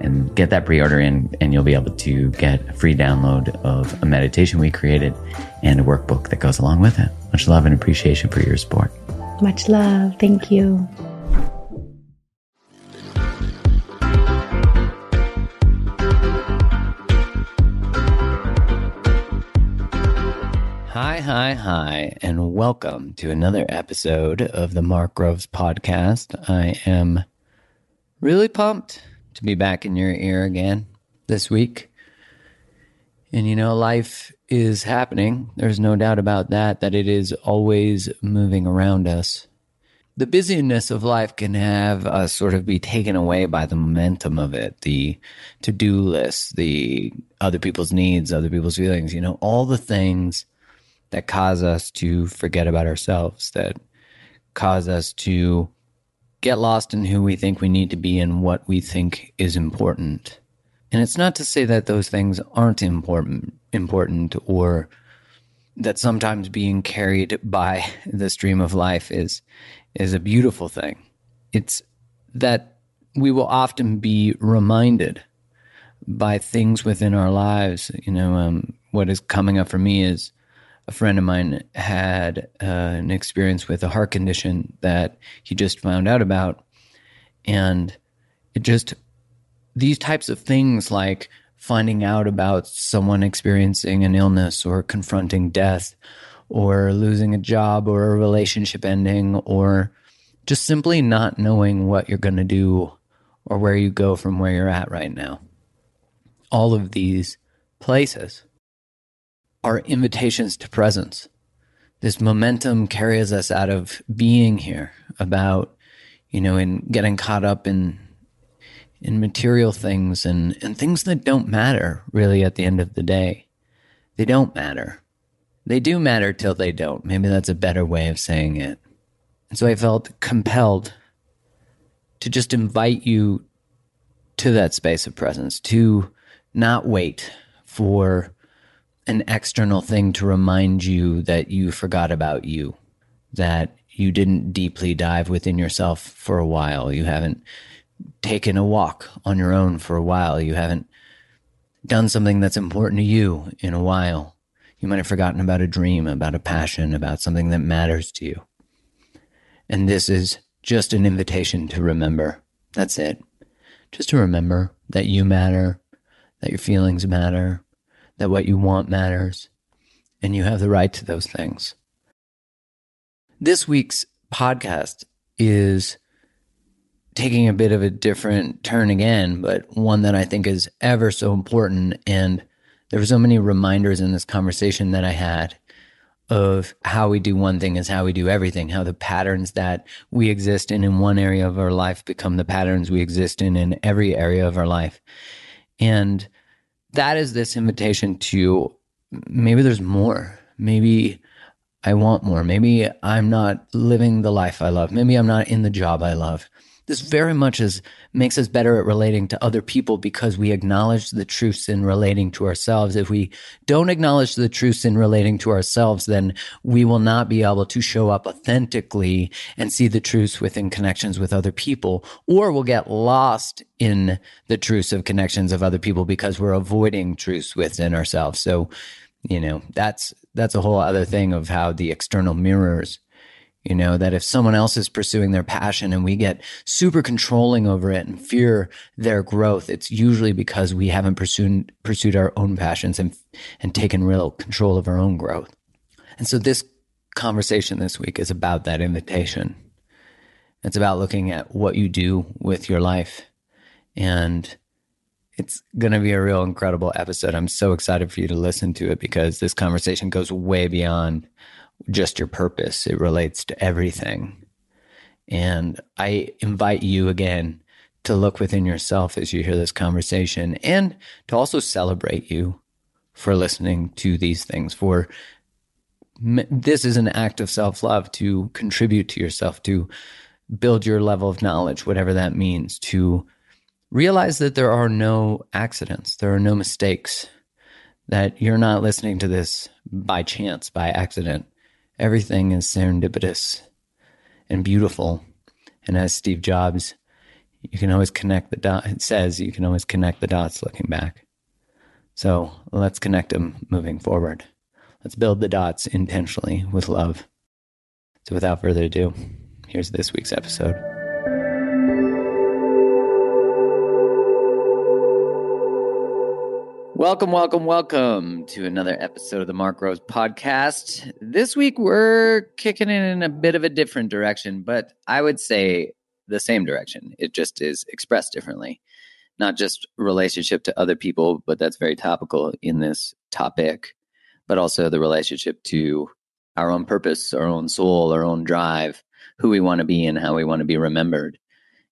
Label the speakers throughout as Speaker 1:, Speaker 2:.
Speaker 1: and get that pre-order in and you'll be able to get a free download of a meditation we created and a workbook that goes along with it. Much love and appreciation for your support.
Speaker 2: Much love. Thank you.
Speaker 1: Hi, hi, hi, and welcome to another episode of the Mark Groves podcast. I am really pumped to be back in your ear again this week. And you know, life is happening. There's no doubt about that, that it is always moving around us. The busyness of life can have us sort of be taken away by the momentum of it, the to do list, the other people's needs, other people's feelings, you know, all the things that cause us to forget about ourselves, that cause us to get lost in who we think we need to be and what we think is important. And it's not to say that those things aren't important important or that sometimes being carried by the stream of life is is a beautiful thing. It's that we will often be reminded by things within our lives. You know, um, what is coming up for me is a friend of mine had uh, an experience with a heart condition that he just found out about. And it just, these types of things like finding out about someone experiencing an illness or confronting death or losing a job or a relationship ending or just simply not knowing what you're going to do or where you go from where you're at right now. All of these places are invitations to presence. This momentum carries us out of being here about, you know, in getting caught up in in material things and, and things that don't matter really at the end of the day. They don't matter. They do matter till they don't. Maybe that's a better way of saying it. And so I felt compelled to just invite you to that space of presence, to not wait for an external thing to remind you that you forgot about you, that you didn't deeply dive within yourself for a while. You haven't taken a walk on your own for a while. You haven't done something that's important to you in a while. You might have forgotten about a dream, about a passion, about something that matters to you. And this is just an invitation to remember. That's it. Just to remember that you matter, that your feelings matter, that what you want matters, and you have the right to those things. This week's podcast is taking a bit of a different turn again, but one that I think is ever so important. And there were so many reminders in this conversation that I had of how we do one thing is how we do everything, how the patterns that we exist in in one area of our life become the patterns we exist in in every area of our life. And that is this invitation to maybe there's more. Maybe I want more. Maybe I'm not living the life I love. Maybe I'm not in the job I love. This very much is makes us better at relating to other people because we acknowledge the truths in relating to ourselves. If we don't acknowledge the truths in relating to ourselves, then we will not be able to show up authentically and see the truths within connections with other people, or we'll get lost in the truths of connections of other people because we're avoiding truths within ourselves. So you know, that's that's a whole other thing of how the external mirrors you know that if someone else is pursuing their passion and we get super controlling over it and fear their growth it's usually because we haven't pursued pursued our own passions and and taken real control of our own growth. And so this conversation this week is about that invitation. It's about looking at what you do with your life. And it's going to be a real incredible episode. I'm so excited for you to listen to it because this conversation goes way beyond just your purpose, it relates to everything. And I invite you again to look within yourself as you hear this conversation and to also celebrate you for listening to these things. For this is an act of self love to contribute to yourself, to build your level of knowledge, whatever that means, to realize that there are no accidents, there are no mistakes, that you're not listening to this by chance, by accident. Everything is serendipitous and beautiful. And as Steve Jobs, you can always connect the dots, it says you can always connect the dots looking back. So let's connect them moving forward. Let's build the dots intentionally with love. So without further ado, here's this week's episode. Welcome, welcome, welcome to another episode of the Mark Groves podcast. This week we're kicking it in a bit of a different direction, but I would say the same direction. It just is expressed differently. Not just relationship to other people, but that's very topical in this topic, but also the relationship to our own purpose, our own soul, our own drive, who we want to be and how we want to be remembered.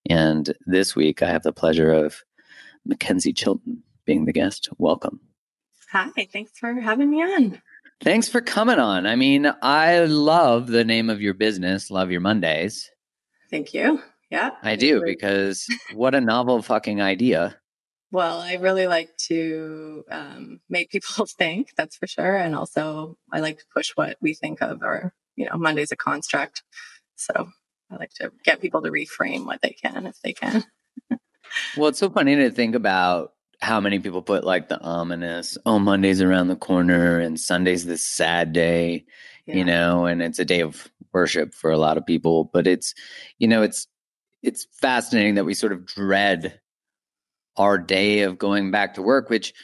Speaker 1: And this week I have the pleasure of Makenzie Chilton being the guest. Welcome.
Speaker 3: Hi, thanks for having me on.
Speaker 1: Thanks for coming on. I mean, I love the name of your business, Love Your Mondays.
Speaker 3: Thank you. Yeah.
Speaker 1: I do because what a novel fucking idea.
Speaker 3: Well, I really like to um, make people think, that's for sure. And also, I like to push what we think of, or, you know, Monday's a construct. So I like to get people to reframe what they can if they can.
Speaker 1: well, it's so funny to think about how many people put like the ominous, oh, Monday's around the corner and Sunday's this sad day, yeah. you know, and it's a day of worship for a lot of people. But it's, you know, it's, it's fascinating that we sort of dread our day of going back to work, which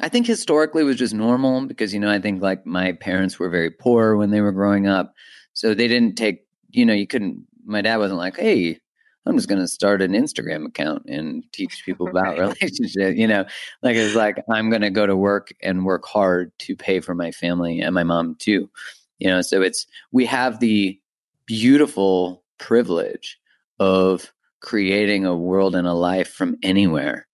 Speaker 1: I think historically was just normal because, you know, I think like my parents were very poor when they were growing up. So they didn't take, you know, you couldn't, my dad wasn't like, hey, I'm just going to start an Instagram account and teach people about right. relationship. You know, like it's like I'm going to go to work and work hard to pay for my family and my mom too. You know, so it's we have the beautiful privilege of creating a world and a life from anywhere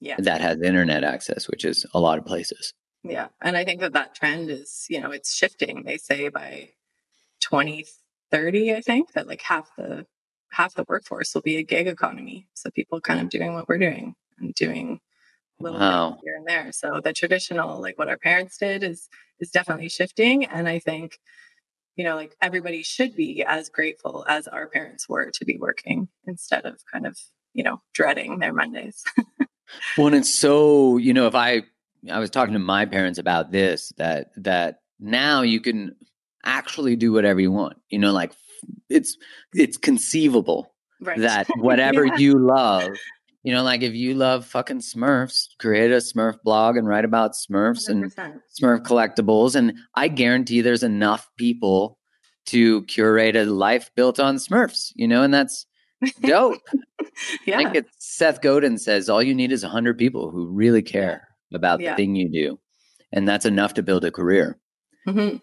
Speaker 1: yeah. that has internet access, which is a lot of places.
Speaker 3: Yeah, and I think that that trend is, you know, it's shifting. They say by 2030, I think that like half the half the workforce will be a gig economy. So people kind of doing what we're doing and doing a little wow. here and there. So the traditional, like what our parents did, is is definitely shifting. And I think, you know, like everybody should be as grateful as our parents were to be working instead of kind of, you know, dreading their Mondays.
Speaker 1: well, and it's so, you know, if I I was talking to my parents about this, that that now you can actually do whatever you want. You know, like it's it's conceivable right. that whatever yeah. you love you know like if you love fucking smurfs create a smurf blog and write about smurfs 100%. and smurf collectibles and i guarantee there's enough people to curate a life built on smurfs you know and that's dope yeah i think it's seth godin says all you need is 100 people who really care about yeah. the thing you do and that's enough to build a career mm-hmm.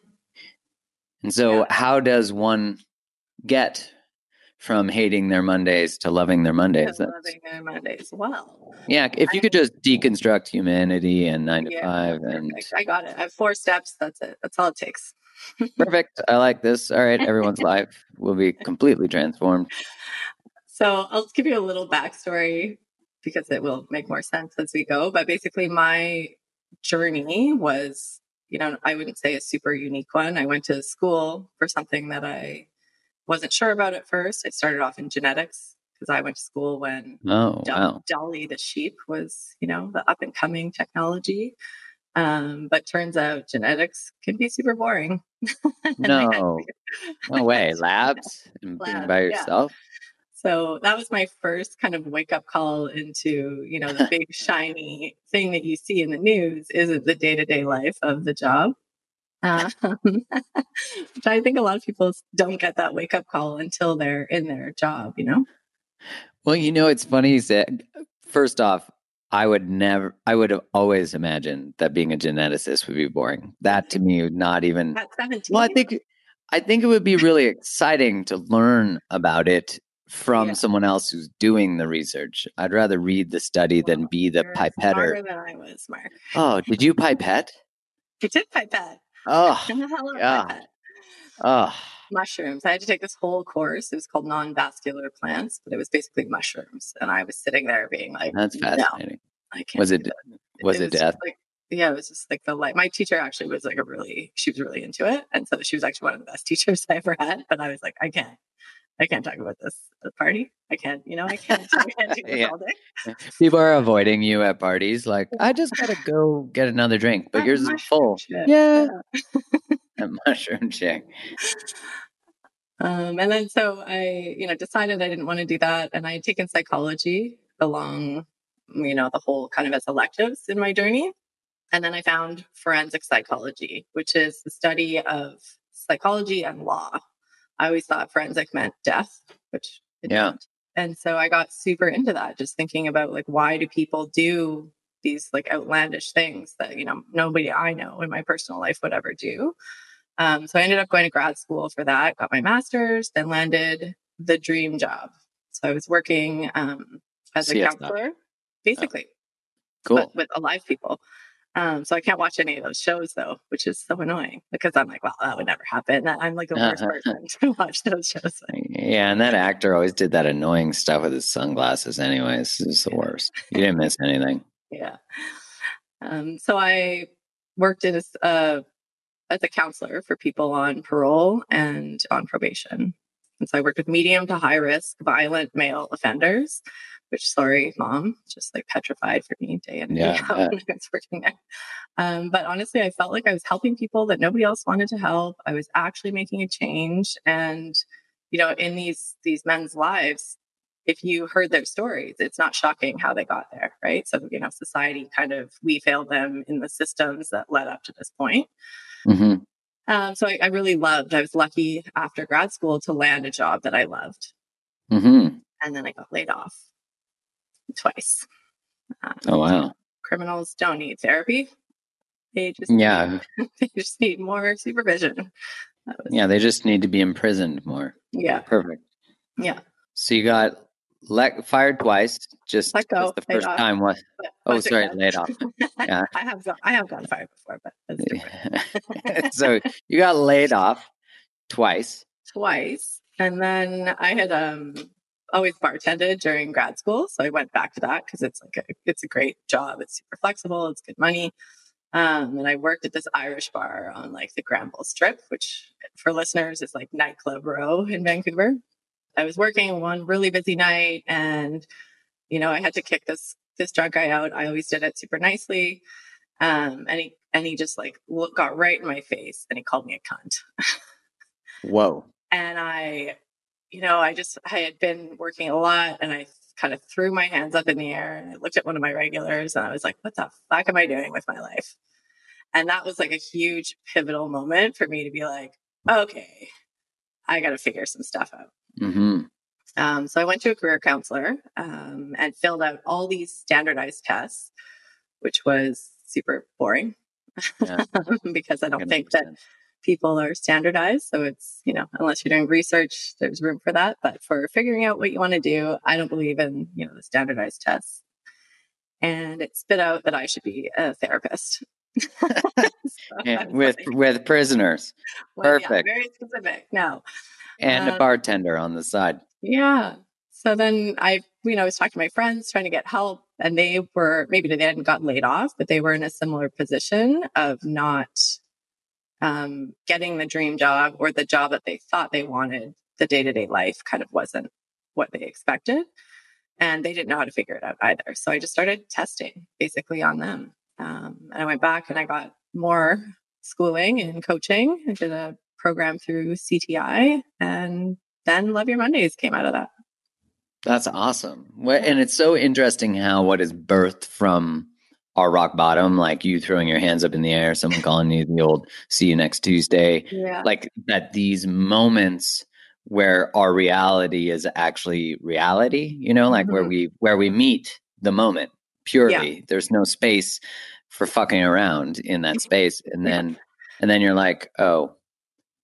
Speaker 1: and so yeah. how does one get from hating their Mondays to loving their Mondays.
Speaker 3: loving their Mondays. Well,
Speaker 1: yeah. If you could just deconstruct humanity and nine to yeah, five, and
Speaker 3: I got it. I have four steps. That's it. That's all it takes.
Speaker 1: perfect. I like this. All right, everyone's life will be completely transformed.
Speaker 3: So I'll give you a little backstory because it will make more sense as we go. But basically, my journey was, you know, I wouldn't say a super unique one. I went to school for something that I wasn't sure about at first. I started off in genetics because I went to school when
Speaker 1: oh, wow.
Speaker 3: Dolly the sheep was, you know, the up and coming technology. Um, but turns out genetics can be super boring.
Speaker 1: no, no way. Labs and Labs, being by yourself. Yeah.
Speaker 3: So that was my first kind of wake up call into, you know, the big shiny thing that you see in the news isn't the day to day life of the job. Um, which I think a lot of people don't get that wake up call until they're in their job, you know?
Speaker 1: Well, you know, it's funny you said, first off, I would never, I would have always imagined that being a geneticist would be boring. That to me, not even.
Speaker 3: At 17.
Speaker 1: Well, I think, I think it would be really exciting to learn about it from yeah. someone else who's doing the research. I'd rather read the study well, than be the pipetter.
Speaker 3: than I was, Mark.
Speaker 1: Oh, did you pipette?
Speaker 3: I did pipette.
Speaker 1: Oh, yeah. Oh.
Speaker 3: Mushrooms. I had to take this whole course. It was called non-vascular plants, but it was basically mushrooms. And I was sitting there being like,
Speaker 1: "That's fascinating." No, I can't was it? Was it, it was death?
Speaker 3: Like, yeah, it was just like the light. My teacher actually was like a really, she was really into it, and so she was actually one of the best teachers I ever had. But I was like, I can't, I can't talk about this at the party. I can't, you know, I can't, I can't do this yeah. all day.
Speaker 1: People are avoiding you at parties. Like, I just gotta go get another drink, but yours is full. Yeah. yeah. a mushroom chick.
Speaker 3: Um, and then so I, you know, decided I didn't want to do that. And I had taken psychology along, you know, the whole kind of as electives in my journey. And then I found forensic psychology, which is the study of psychology and law. I always thought forensic meant death, which
Speaker 1: yeah. Didn't.
Speaker 3: And so I got super into that, just thinking about like why do people do these like outlandish things that you know nobody I know in my personal life would ever do. Um, so I ended up going to grad school for that, got my master's, then landed the dream job. So I was working um, as a counselor, basically,
Speaker 1: cool,
Speaker 3: with alive people. Um, so I can't watch any of those shows though, which is so annoying because I'm like, well, that would never happen. I'm like the worst person to watch those shows.
Speaker 1: Yeah, and that actor always did that annoying stuff with his sunglasses. Anyways, it's the worst. You didn't miss anything.
Speaker 3: Yeah. Um, so I worked in a, uh, as a counselor for people on parole and on probation. And so I worked with medium to high risk violent male offenders which sorry, mom, just like petrified for me day in and yeah, day out when I was working there. Um, but honestly, I felt like I was helping people that nobody else wanted to help. I was actually making a change. And, you know, in these these men's lives, if you heard their stories, it's not shocking how they got there, right? So, you know, society kind of we failed them in the systems that led up to this point. Mm-hmm. Um, so I, I, really loved. I was lucky after grad school to land a job that I loved, mm-hmm. and then I got laid off twice.
Speaker 1: Um, oh wow!
Speaker 3: Criminals don't need therapy. They just
Speaker 1: yeah.
Speaker 3: Need, they just need more supervision.
Speaker 1: yeah, they just need to be imprisoned more.
Speaker 3: Yeah.
Speaker 1: Perfect.
Speaker 3: Yeah.
Speaker 1: So you got let fired twice. Just
Speaker 3: let go.
Speaker 1: The first time was. Oh, sorry, laid off.
Speaker 3: Yeah. I have I have gotten fired before,
Speaker 1: but so you got laid off twice.
Speaker 3: Twice, and then I had um always bartended during grad school. So I went back to that because it's like a, it's a great job. It's super flexible. It's good money. Um, and I worked at this Irish bar on like the Granville Strip, which for listeners is like nightclub row in Vancouver. I was working one really busy night and, you know, I had to kick this, this drunk guy out. I always did it super nicely. Um, and he, and he just like look, got right in my face and he called me a cunt.
Speaker 1: Whoa.
Speaker 3: And I you know, I just, I had been working a lot and I kind of threw my hands up in the air and I looked at one of my regulars and I was like, what the fuck am I doing with my life? And that was like a huge pivotal moment for me to be like, okay, I got to figure some stuff out. Mm-hmm. Um, so I went to a career counselor um, and filled out all these standardized tests, which was super boring yeah. because I don't think that people are standardized. So it's, you know, unless you're doing research, there's room for that. But for figuring out what you want to do, I don't believe in, you know, the standardized tests. And it spit out that I should be a therapist. so
Speaker 1: yeah, with like, with prisoners. Well, Perfect.
Speaker 3: Yeah, very specific. No.
Speaker 1: And um, a bartender on the side.
Speaker 3: Yeah. So then I, you know, I was talking to my friends trying to get help and they were maybe they hadn't gotten laid off, but they were in a similar position of not um, getting the dream job or the job that they thought they wanted, the day to day life kind of wasn't what they expected. And they didn't know how to figure it out either. So I just started testing basically on them. Um, and I went back and I got more schooling and coaching. I did a program through CTI and then Love Your Mondays came out of that.
Speaker 1: That's awesome. And it's so interesting how what is birthed from our rock bottom, like you throwing your hands up in the air, someone calling you the old see you next Tuesday.
Speaker 3: Yeah.
Speaker 1: Like that these moments where our reality is actually reality, you know, like mm-hmm. where we where we meet the moment purely. Yeah. There's no space for fucking around in that space. And then yeah. and then you're like, oh,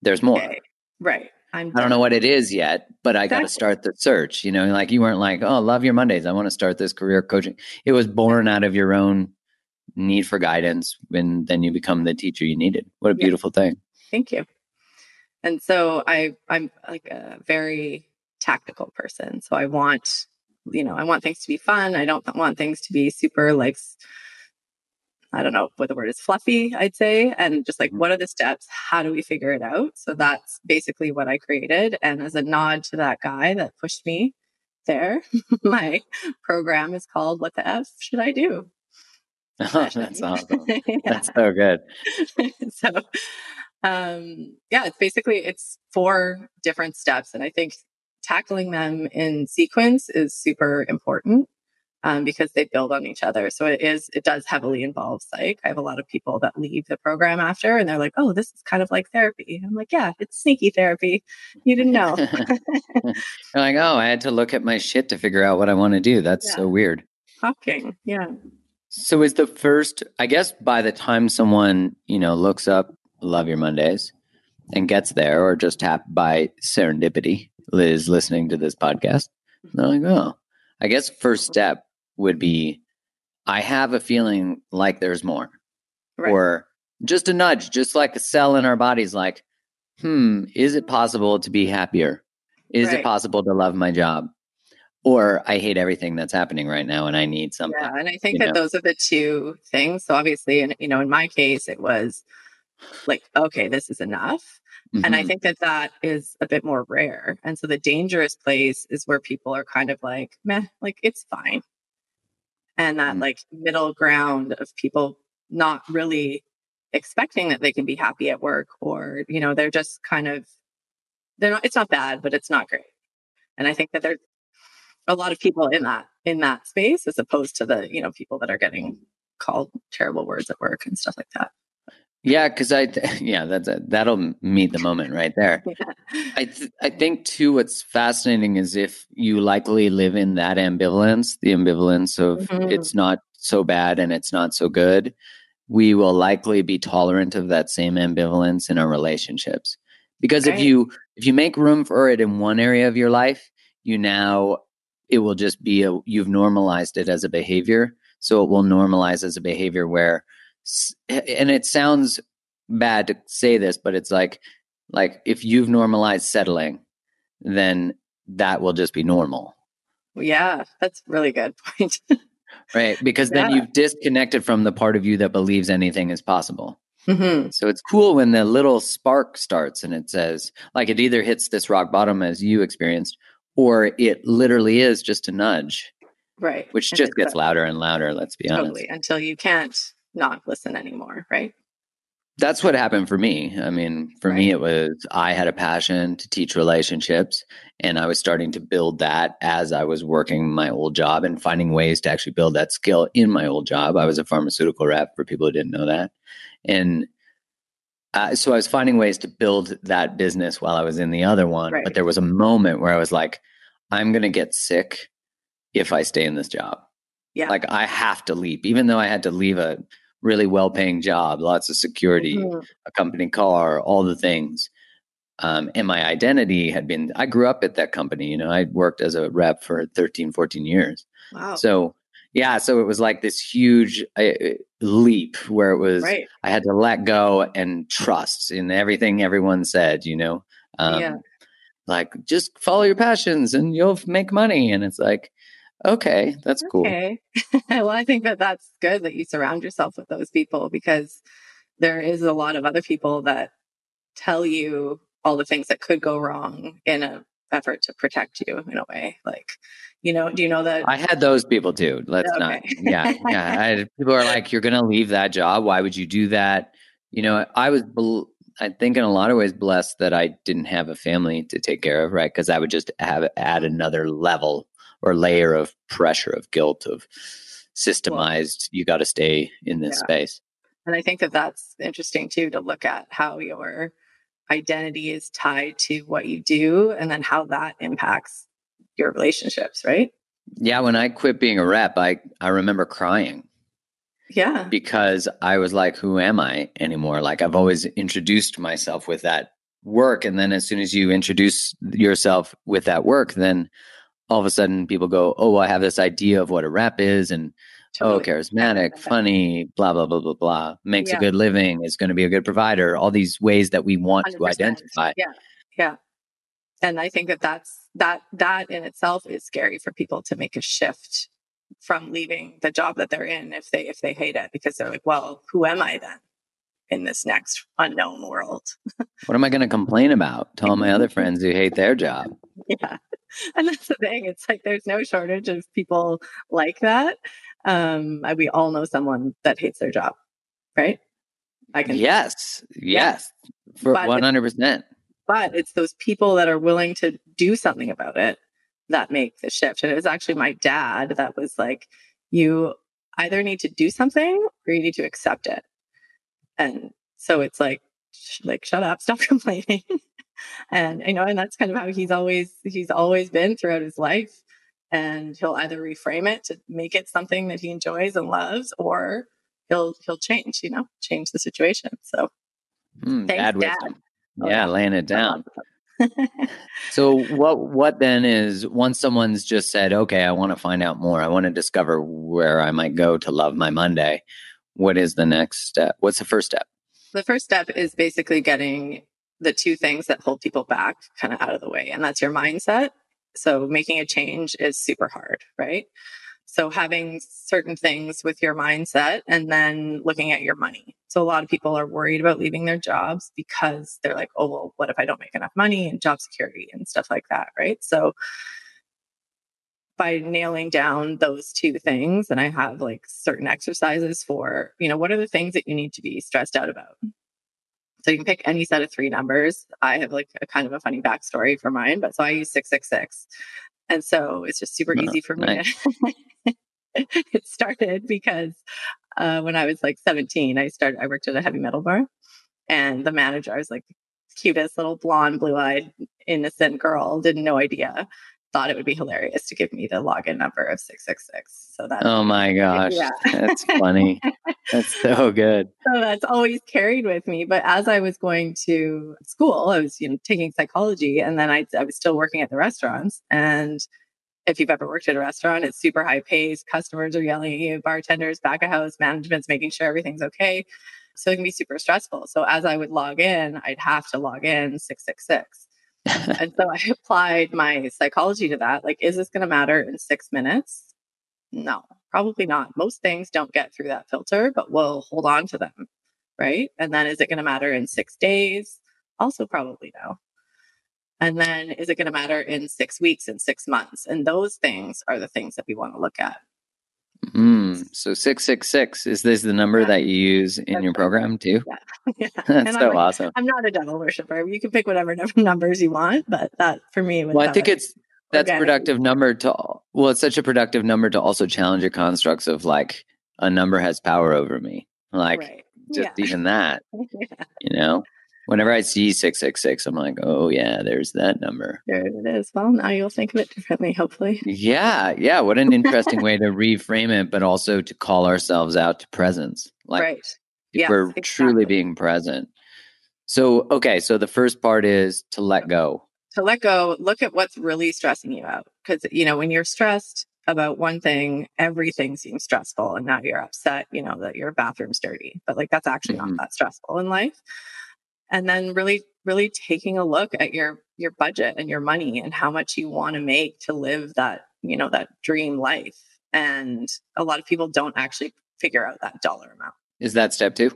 Speaker 1: there's more. Okay.
Speaker 3: Right.
Speaker 1: I'm I don't know what it is yet, but I got to start the search. You know, like you weren't like, oh, love your Mondays. I want to start this career coaching. It was born out of your own need for guidance, and then you become the teacher you needed. What a beautiful yeah. thing.
Speaker 3: Thank you. And so I, I'm like a very tactical person. So I want, you know, I want things to be fun. I don't want things to be super like I don't know what the word is fluffy, I'd say. And just like, mm-hmm. what are the steps? How do we figure it out? So that's basically what I created. And as a nod to that guy that pushed me there, my program is called What the F Should I Do?
Speaker 1: Oh, that's awesome. That's so good.
Speaker 3: so, um, yeah, it's basically, it's four different steps. And I think tackling them in sequence is super important um, because they build on each other. So it is, it does heavily involve psych. I have a lot of people that leave the program after and they're like, oh, this is kind of like therapy. I'm like, yeah, it's sneaky therapy. You didn't know.
Speaker 1: like, oh, I had to look at my shit to figure out what I want to do. That's yeah. so weird.
Speaker 3: Talking. Yeah.
Speaker 1: So is the first, I guess by the time someone, you know, looks up Love Your Mondays and gets there or just happened by serendipity, Liz listening to this podcast, they're like, oh, I guess first step would be I have a feeling like there's more. Right. Or just a nudge, just like a cell in our bodies, like, hmm, is it possible to be happier? Is right. it possible to love my job? Or I hate everything that's happening right now and I need something.
Speaker 3: Yeah, and I think that know? those are the two things. So obviously, and you know, in my case, it was like, okay, this is enough. Mm-hmm. And I mm-hmm. think that that is a bit more rare. And so the dangerous place is where people are kind of like, meh, like it's fine and that mm-hmm. like middle ground of people not really expecting that they can be happy at work or you know they're just kind of they're not it's not bad but it's not great and i think that there's a lot of people in that in that space as opposed to the you know people that are getting called terrible words at work and stuff like that
Speaker 1: yeah, because I yeah that's a, that'll meet the moment right there. Yeah. I th- I think too. What's fascinating is if you likely live in that ambivalence, the ambivalence of mm-hmm. it's not so bad and it's not so good. We will likely be tolerant of that same ambivalence in our relationships because right. if you if you make room for it in one area of your life, you now it will just be a you've normalized it as a behavior, so it will normalize as a behavior where and it sounds bad to say this, but it's like like if you've normalized settling, then that will just be normal.
Speaker 3: Yeah, that's really good point.
Speaker 1: right, because yeah. then you've disconnected from the part of you that believes anything is possible. Mm-hmm. So it's cool when the little spark starts and it says, like, it either hits this rock bottom as you experienced, or it literally is just a nudge.
Speaker 3: Right.
Speaker 1: Which just gets louder and louder, let's be
Speaker 3: totally,
Speaker 1: honest.
Speaker 3: Until you can't not listen anymore, right?
Speaker 1: That's what happened for me. I mean, for right. me, it was I had a passion to teach relationships, and I was starting to build that as I was working my old job and finding ways to actually build that skill in my old job. I was a pharmaceutical rep for people who didn't know that. And uh, so I was finding ways to build that business while I was in the other one. Right. But there was a moment where I was like, I'm going to get sick if I stay in this job. Yeah. Like I have to leave, even though I had to leave a really well paying job, lots of security, mm-hmm. a company car, all the things. Um, and my identity had been, I grew up at that company. You know, I worked as a rep for 13, 14 years. Wow. So, yeah, so it was like this huge uh, leap where it was, right. I had to let go and trust in everything everyone said, you know? Um, yeah. Like, just follow your passions and you'll make money. And it's like, Okay, that's cool.
Speaker 3: Well, I think that that's good that you surround yourself with those people because there is a lot of other people that tell you all the things that could go wrong in an effort to protect you in a way. Like, You know, do you know that?
Speaker 1: I had those people too. Let's oh, okay. not. Yeah, yeah. I, people are like, "You're going to leave that job? Why would you do that?" You know, I was, I think, in a lot of ways, blessed that I didn't have a family to take care of, right? Because I would just have add another level or layer of pressure, of guilt, of systemized. Well, you got to stay in this yeah. space.
Speaker 3: And I think that that's interesting too to look at how your identity is tied to what you do and then how that impacts your relationships, right?
Speaker 1: Yeah, when I quit being a rep, I I remember crying.
Speaker 3: Yeah.
Speaker 1: Because I was like, who am I anymore? Like I've always introduced myself with that work and then as soon as you introduce yourself with that work, then all of a sudden people go, "Oh, I have this idea of what a rep is and Oh, totally. oh, charismatic, funny, blah blah blah blah blah, makes yeah. a good living, is going to be a good provider." All these ways that we want 100%. to identify.
Speaker 3: Yeah. Yeah and i think that that's that that in itself is scary for people to make a shift from leaving the job that they're in if they if they hate it because they're like well who am i then in this next unknown world
Speaker 1: what am i going to complain about tell my other friends who hate their job
Speaker 3: yeah and that's the thing it's like there's no shortage of people like that um we all know someone that hates their job right
Speaker 1: i can yes yes for 100%
Speaker 3: but it's those people that are willing to do something about it that make the shift. And it was actually my dad that was like, you either need to do something or you need to accept it. And so it's like, sh- like, shut up, stop complaining. and you know, and that's kind of how he's always, he's always been throughout his life. And he'll either reframe it to make it something that he enjoys and loves, or he'll, he'll change, you know, change the situation. So
Speaker 1: mm, thanks, dad. Oh, yeah, laying it down. so what what then is once someone's just said, okay, I want to find out more. I want to discover where I might go to love my Monday. What is the next step? What's the first step?
Speaker 3: The first step is basically getting the two things that hold people back kind of out of the way, and that's your mindset. So making a change is super hard, right? So having certain things with your mindset and then looking at your money. So a lot of people are worried about leaving their jobs because they're like, oh, well, what if I don't make enough money and job security and stuff like that, right? So by nailing down those two things, and I have like certain exercises for, you know, what are the things that you need to be stressed out about? So you can pick any set of three numbers. I have like a kind of a funny backstory for mine, but so I use 666. And so it's just super oh, easy for me to it started because uh, when I was like 17, I started, I worked at a heavy metal bar and the manager, I was like cutest little blonde, blue eyed, innocent girl, didn't no idea, thought it would be hilarious to give me the login number of 666. So that,
Speaker 1: oh my gosh, yeah. that's funny. that's so good.
Speaker 3: So that's always carried with me. But as I was going to school, I was, you know, taking psychology and then I, I was still working at the restaurants and if you've ever worked at a restaurant, it's super high pace. Customers are yelling at you, bartenders, back of house, management's making sure everything's okay. So it can be super stressful. So as I would log in, I'd have to log in 666. and so I applied my psychology to that. Like, is this going to matter in six minutes? No, probably not. Most things don't get through that filter, but we'll hold on to them. Right. And then is it going to matter in six days? Also, probably no. And then is it going to matter in six weeks and six months? And those things are the things that we want to look at.
Speaker 1: Mm, so 666 is this the number yeah. that you use in That's your program too? Yeah. yeah. That's so
Speaker 3: I'm,
Speaker 1: awesome.
Speaker 3: I'm not a devil worshiper. You can pick whatever numbers you want, but that for me
Speaker 1: Well, I think it's that's organic. productive number to well, it's such a productive number to also challenge your constructs of like a number has power over me. Like right. just yeah. even that. You know? Whenever I see 666, I'm like, oh, yeah, there's that number.
Speaker 3: There it is. Well, now you'll think of it differently, hopefully.
Speaker 1: Yeah. Yeah. What an interesting way to reframe it, but also to call ourselves out to presence. Like, right. Yes, we're exactly. truly being present. So, okay. So the first part is to let go.
Speaker 3: To let go, look at what's really stressing you out. Because, you know, when you're stressed, about one thing, everything seems stressful. And now you're upset, you know, that your bathroom's dirty. But like that's actually mm-hmm. not that stressful in life and then really really taking a look at your your budget and your money and how much you want to make to live that you know that dream life and a lot of people don't actually figure out that dollar amount
Speaker 1: is that step two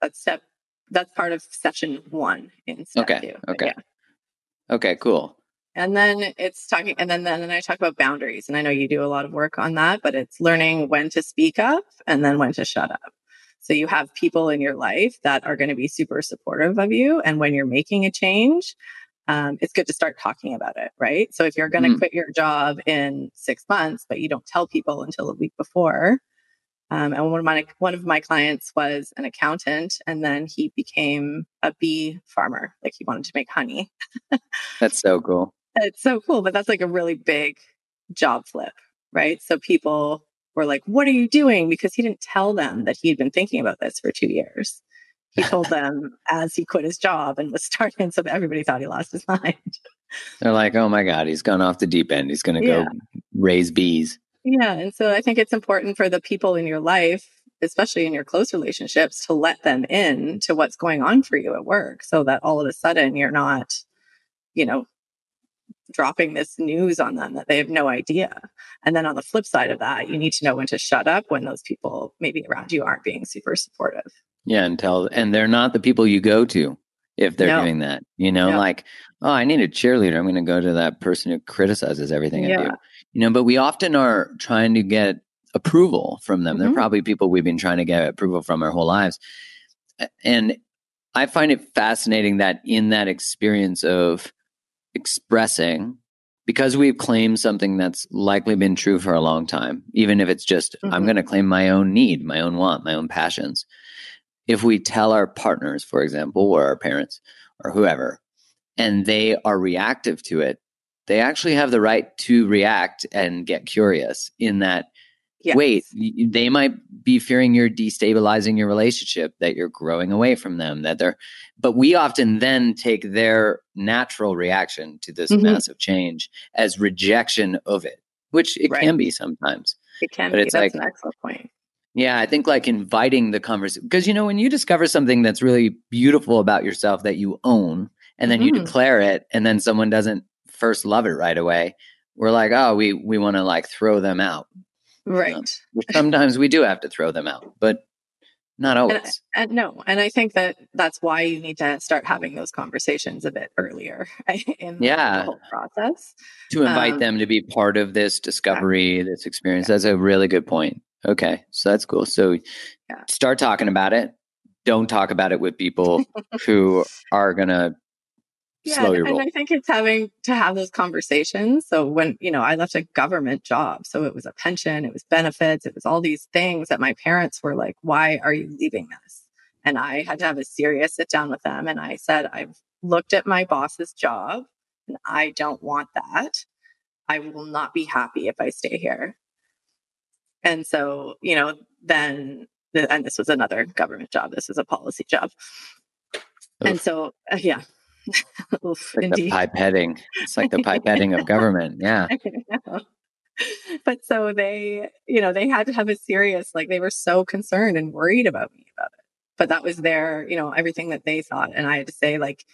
Speaker 3: that's step that's part of section one in step
Speaker 1: okay
Speaker 3: two,
Speaker 1: okay yeah. okay cool
Speaker 3: And then it's talking, and then, then I talk about boundaries. And I know you do a lot of work on that, but it's learning when to speak up and then when to shut up. So you have people in your life that are going to be super supportive of you. And when you're making a change, um, it's good to start talking about it, right? So if you're going to mm. quit your job in six months, but you don't tell people until a week before, um, and one of my one of my clients was an accountant, and then he became a bee farmer. Like he wanted to make honey.
Speaker 1: that's so cool.
Speaker 3: It's so cool, but that's like a really big job flip, right? So people were like, "What are you doing?" Because he didn't tell them that he had been thinking about this for two years. He told them as he quit his job and was starting, so everybody thought he lost his mind.
Speaker 1: They're like, "Oh my god, he's gone off the deep end. He's going to yeah. go raise bees."
Speaker 3: Yeah. And so I think it's important for the people in your life, especially in your close relationships, to let them in to what's going on for you at work so that all of a sudden you're not, you know, dropping this news on them that they have no idea. And then on the flip side of that, you need to know when to shut up when those people maybe around you aren't being super supportive.
Speaker 1: Yeah, and tell and they're not the people you go to if they're no. doing that. You know, no. like, oh, I need a cheerleader. I'm going to go to that person who criticizes everything yeah. I do you know but we often are trying to get approval from them mm-hmm. they're probably people we've been trying to get approval from our whole lives and i find it fascinating that in that experience of expressing because we've claimed something that's likely been true for a long time even if it's just mm-hmm. i'm going to claim my own need my own want my own passions if we tell our partners for example or our parents or whoever and they are reactive to it they actually have the right to react and get curious in that yes. wait they might be fearing you're destabilizing your relationship that you're growing away from them that they're but we often then take their natural reaction to this mm-hmm. massive change as rejection of it which it right. can be sometimes
Speaker 3: it can but be it's that's like, an excellent point
Speaker 1: yeah, I think like inviting the conversation because you know when you discover something that's really beautiful about yourself that you own and then mm-hmm. you declare it and then someone doesn't first love it right away, we're like, oh, we we want to like throw them out.
Speaker 3: Right. Um,
Speaker 1: sometimes we do have to throw them out, but not always.
Speaker 3: And, and, no, and I think that that's why you need to start having those conversations a bit earlier in yeah. the whole process.
Speaker 1: To invite um, them to be part of this discovery, yeah. this experience. Yeah. That's a really good point. Okay, so that's cool. So yeah. start talking about it. Don't talk about it with people who are gonna
Speaker 3: yeah, and I think it's having to have those conversations. So when, you know, I left a government job, so it was a pension, it was benefits, it was all these things that my parents were like, why are you leaving this? And I had to have a serious sit down with them. And I said, I've looked at my boss's job and I don't want that. I will not be happy if I stay here. And so, you know, then, and this was another government job. This is a policy job. And so, uh, yeah,
Speaker 1: Oof, like the pipetting. It's like the pipetting of government. Yeah.
Speaker 3: But so they, you know, they had to have a serious, like they were so concerned and worried about me about it. But that was their, you know, everything that they thought. And I had to say, like,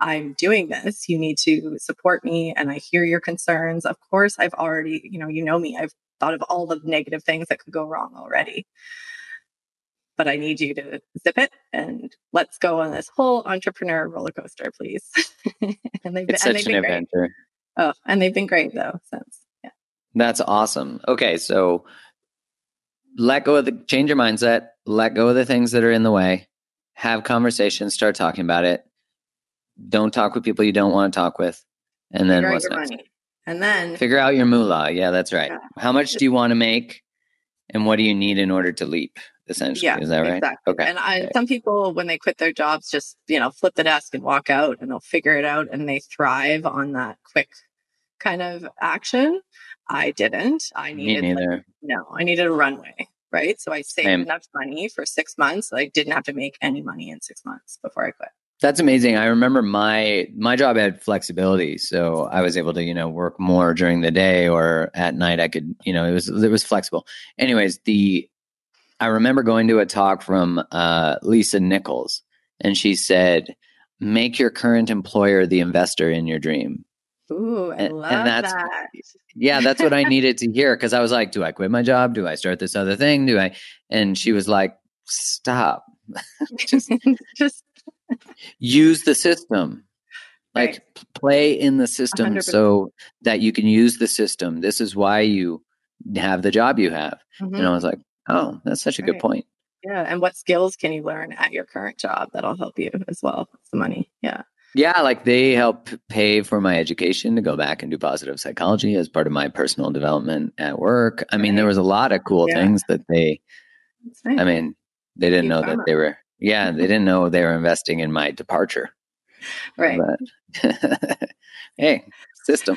Speaker 3: I'm doing this. You need to support me. And I hear your concerns. Of course, I've already, you know, you know me. I've thought of all the negative things that could go wrong already but I need you to zip it and let's go on this whole entrepreneur roller coaster, please.
Speaker 1: and they've been, it's and such an adventure. Great.
Speaker 3: Oh, and they've been great though since. Yeah.
Speaker 1: That's awesome. Okay, so let go of the change your mindset, let go of the things that are in the way, have conversations, start talking about it. Don't talk with people you don't want to talk with. And then what's next? Money.
Speaker 3: And then
Speaker 1: figure out your moolah. Yeah, that's right. Yeah. How much do you want to make? And what do you need in order to leap? Essentially. Yeah, is that right?
Speaker 3: Exactly. Okay. And I, okay. some people, when they quit their jobs, just, you know, flip the desk and walk out and they'll figure it out and they thrive on that quick kind of action. I didn't. I needed, like, no, I needed a runway. Right. So I saved Same. enough money for six months. I didn't have to make any money in six months before I quit.
Speaker 1: That's amazing. I remember my my job had flexibility, so I was able to you know work more during the day or at night. I could you know it was it was flexible. Anyways, the I remember going to a talk from uh, Lisa Nichols, and she said, "Make your current employer the investor in your dream."
Speaker 3: Ooh, I and, love and that's, that.
Speaker 1: Yeah, that's what I needed to hear because I was like, "Do I quit my job? Do I start this other thing? Do I?" And she was like, "Stop, just, just use the system." like
Speaker 3: Right.
Speaker 1: play in the system
Speaker 3: 100%.
Speaker 1: so that you can use the system this is why you have the job you have
Speaker 3: Mhm.
Speaker 1: and i was like oh that's such a good point
Speaker 3: Yeah. And what skills can you learn at your current job that'll help you as well the money? Yeah.
Speaker 1: yeah like they help pay for my education to go back and do positive psychology as part of my personal development at work i mean there was a lot of cool
Speaker 3: Yeah.
Speaker 1: things that they
Speaker 3: nice.
Speaker 1: i mean they didn't know that they were yeah they didn't know they were investing in my departure
Speaker 3: right.
Speaker 1: but hey system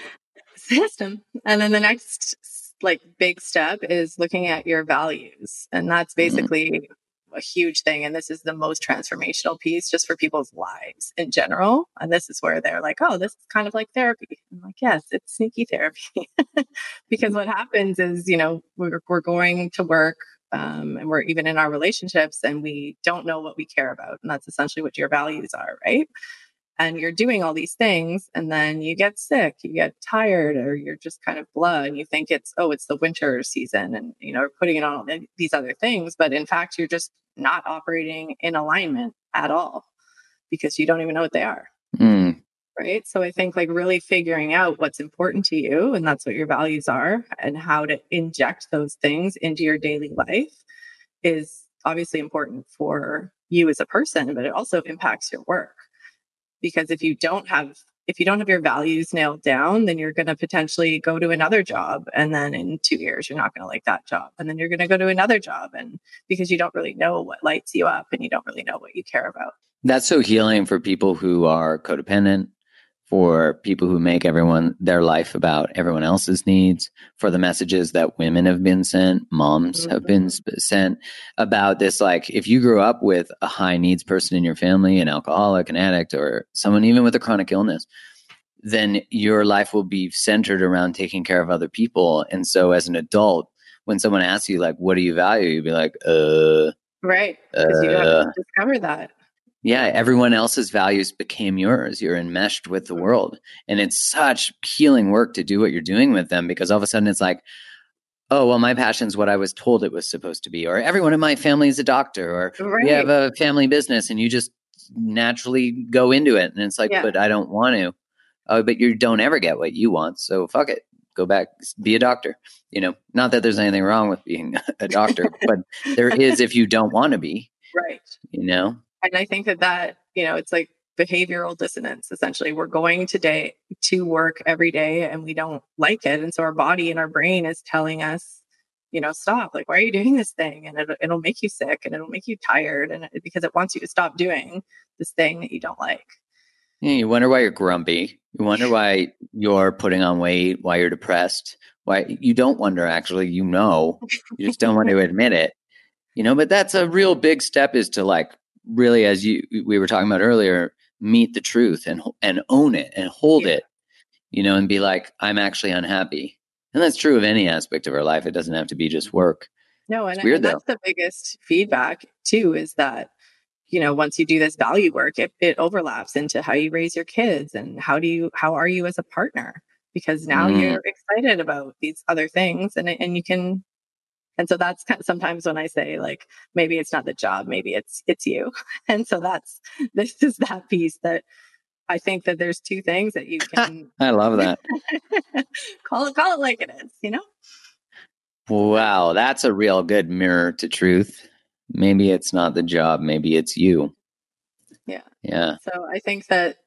Speaker 3: System. And then the next like big step is looking at your values. And that's
Speaker 1: Mhm.
Speaker 3: basically a huge thing. And this is the most transformational piece just for people's lives in general. And this is where they're like, oh, this is kind of like therapy. I'm like, yes, it's sneaky therapy. because what happens is, you know, we're, we're going to work um, and we're even in our relationships and we don't know what we care about. And that's essentially what your values are, right? And you're doing all these things and then you get sick you get tired or you're just kind of blah and you think it's oh it's the winter season and you know putting it on all these other things but in fact you're just not operating in alignment at all because you don't even know what they are.
Speaker 1: Mm,
Speaker 3: right? So i think like really figuring out what's important to you and that's what your values are and how to inject those things into your daily life is obviously important for you as a person but it also impacts your work because if you don't have if you don't have your values nailed down then you're going to potentially go to another job and then in 2 years you're not going to like that job and then you're going to go to another job and because you don't really know what lights you up and you don't really know what you care about.
Speaker 1: That's so healing for people who are codependent for people who make everyone their life about everyone else's needs for the messages that women have been sent moms have been sp- sent about this like if you grew up with a high needs person in your family an alcoholic an addict or someone even with a chronic illness then your life will be centered around taking care of other people. And so as an adult when someone asks you like what do you value? you'd be like uh
Speaker 3: right because you
Speaker 1: uh,
Speaker 3: haven't discovered that
Speaker 1: yeah, everyone else's values became yours. You're enmeshed with the world. And it's such healing work to do what you're doing with them because all of a sudden it's like, oh, well, my passion's what I was told it was supposed to be. Or everyone in my family is a doctor. Or
Speaker 3: right
Speaker 1: we have a family business and you just naturally go into it. And it's like,
Speaker 3: Yeah.
Speaker 1: but I don't want to. Oh, but you don't ever get what you want. So fuck it. Go back, be a doctor. You know, not that there's anything wrong with being a doctor, but there is if you don't want to be,
Speaker 3: right
Speaker 1: you know?
Speaker 3: And i think that that you know it's like behavioral dissonance essentially we're going today to work every day and we don't like it and so our body and our brain is telling us you know stop like why are you doing this thing and it'll, it'll make you sick and it'll make you tired and it, because it wants you to stop doing this thing that you don't like
Speaker 1: Yeah, you wonder why you're grumpy. You wonder why you're putting on weight, why you're depressed. Why you don't wonder actually, you know. You just don't want to admit it. You know, but that's a real big step is to like really as you we were talking about earlier, meet the truth and and own it and hold
Speaker 3: Yeah.
Speaker 1: it. You know, and be like I'm actually unhappy. And that's true of any aspect of our life. It doesn't have to be just work.
Speaker 3: no and,
Speaker 1: weird,
Speaker 3: and that's the biggest feedback too is that you know once you do this value work it, it overlaps into how you raise your kids and how do you how are you as a partner because now
Speaker 1: Mm.
Speaker 3: you're excited about these other things and and you can and so that's kind of sometimes when i say like maybe it's not the job maybe it's it's you and so that's this is that piece that i think that there's two things that you can
Speaker 1: I love that.
Speaker 3: call it call it like it is you know
Speaker 1: wow, that's a real good mirror to truth. Maybe it's not the job, maybe it's you.
Speaker 3: Yeah.
Speaker 1: Yeah.
Speaker 3: So I think that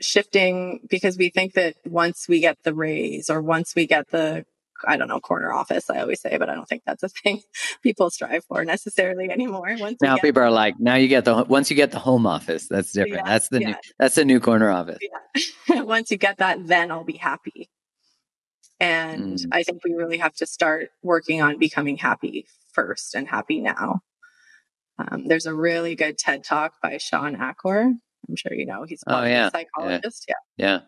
Speaker 3: shifting because we think that once we get the raise or once we get the I don't know corner office I always say but I don't think that's a thing people strive for necessarily anymore once
Speaker 1: Now
Speaker 3: get,
Speaker 1: people are like, now you get the once you get the home office, that's different.
Speaker 3: Yeah,
Speaker 1: that's the new that's the new corner office.
Speaker 3: yeah. once you get that then I'll be happy and
Speaker 1: Mm.
Speaker 3: I think we really have to start working on becoming happy first and happy now um, there's a really good TED talk by Shawn Achor I'm sure you know he's a
Speaker 1: Oh, yeah.
Speaker 3: psychologist yeah
Speaker 1: Yeah.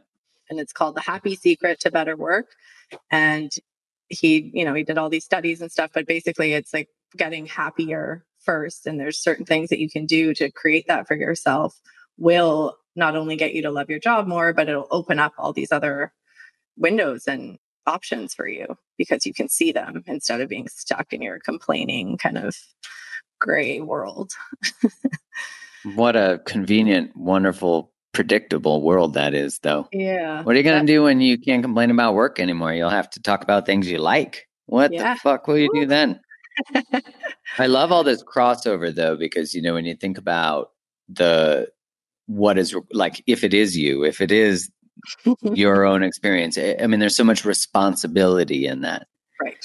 Speaker 3: and it's called the happy secret to better work and he you know he did all these studies and stuff but basically it's like getting happier first and there's certain things that you can do to create that for yourself will not only get you to love your job more but it'll open up all these other windows and options for you because you can see them instead of being stuck in your complaining kind of gray world.
Speaker 1: What a convenient, wonderful predictable world that is, though.
Speaker 3: Yeah.
Speaker 1: What are you going to do when you can't complain about work anymore? You'll have to talk about things you like. What
Speaker 3: Yeah.
Speaker 1: the fuck will you do then? I love all this crossover though, because you know when you think about the what is like if it is you, if it is your own experience. I I mean, there's so much responsibility in that,
Speaker 3: right.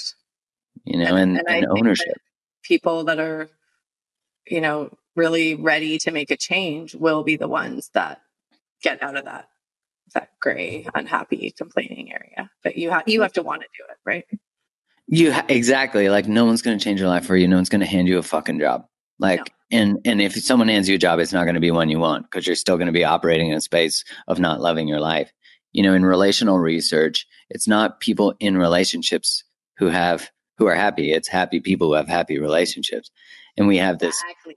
Speaker 1: you know, and,
Speaker 3: I
Speaker 1: and
Speaker 3: think
Speaker 1: ownership.
Speaker 3: that people that are, you know, really ready to make a change will be the ones that get out of that that gray, unhappy, complaining area. But you have you mm-hmm. have to want to do it, right?
Speaker 1: You ha- exactly like no one's going to change your life for you. No one's going to hand you a fucking job. Like, and and if someone hands you a job, it's not going to be one you want because you're still going to be operating in a space of not loving your life. You know, in relational research, it's not people in relationships who have who are happy. It's happy people who have happy relationships. And we have this
Speaker 3: Exactly.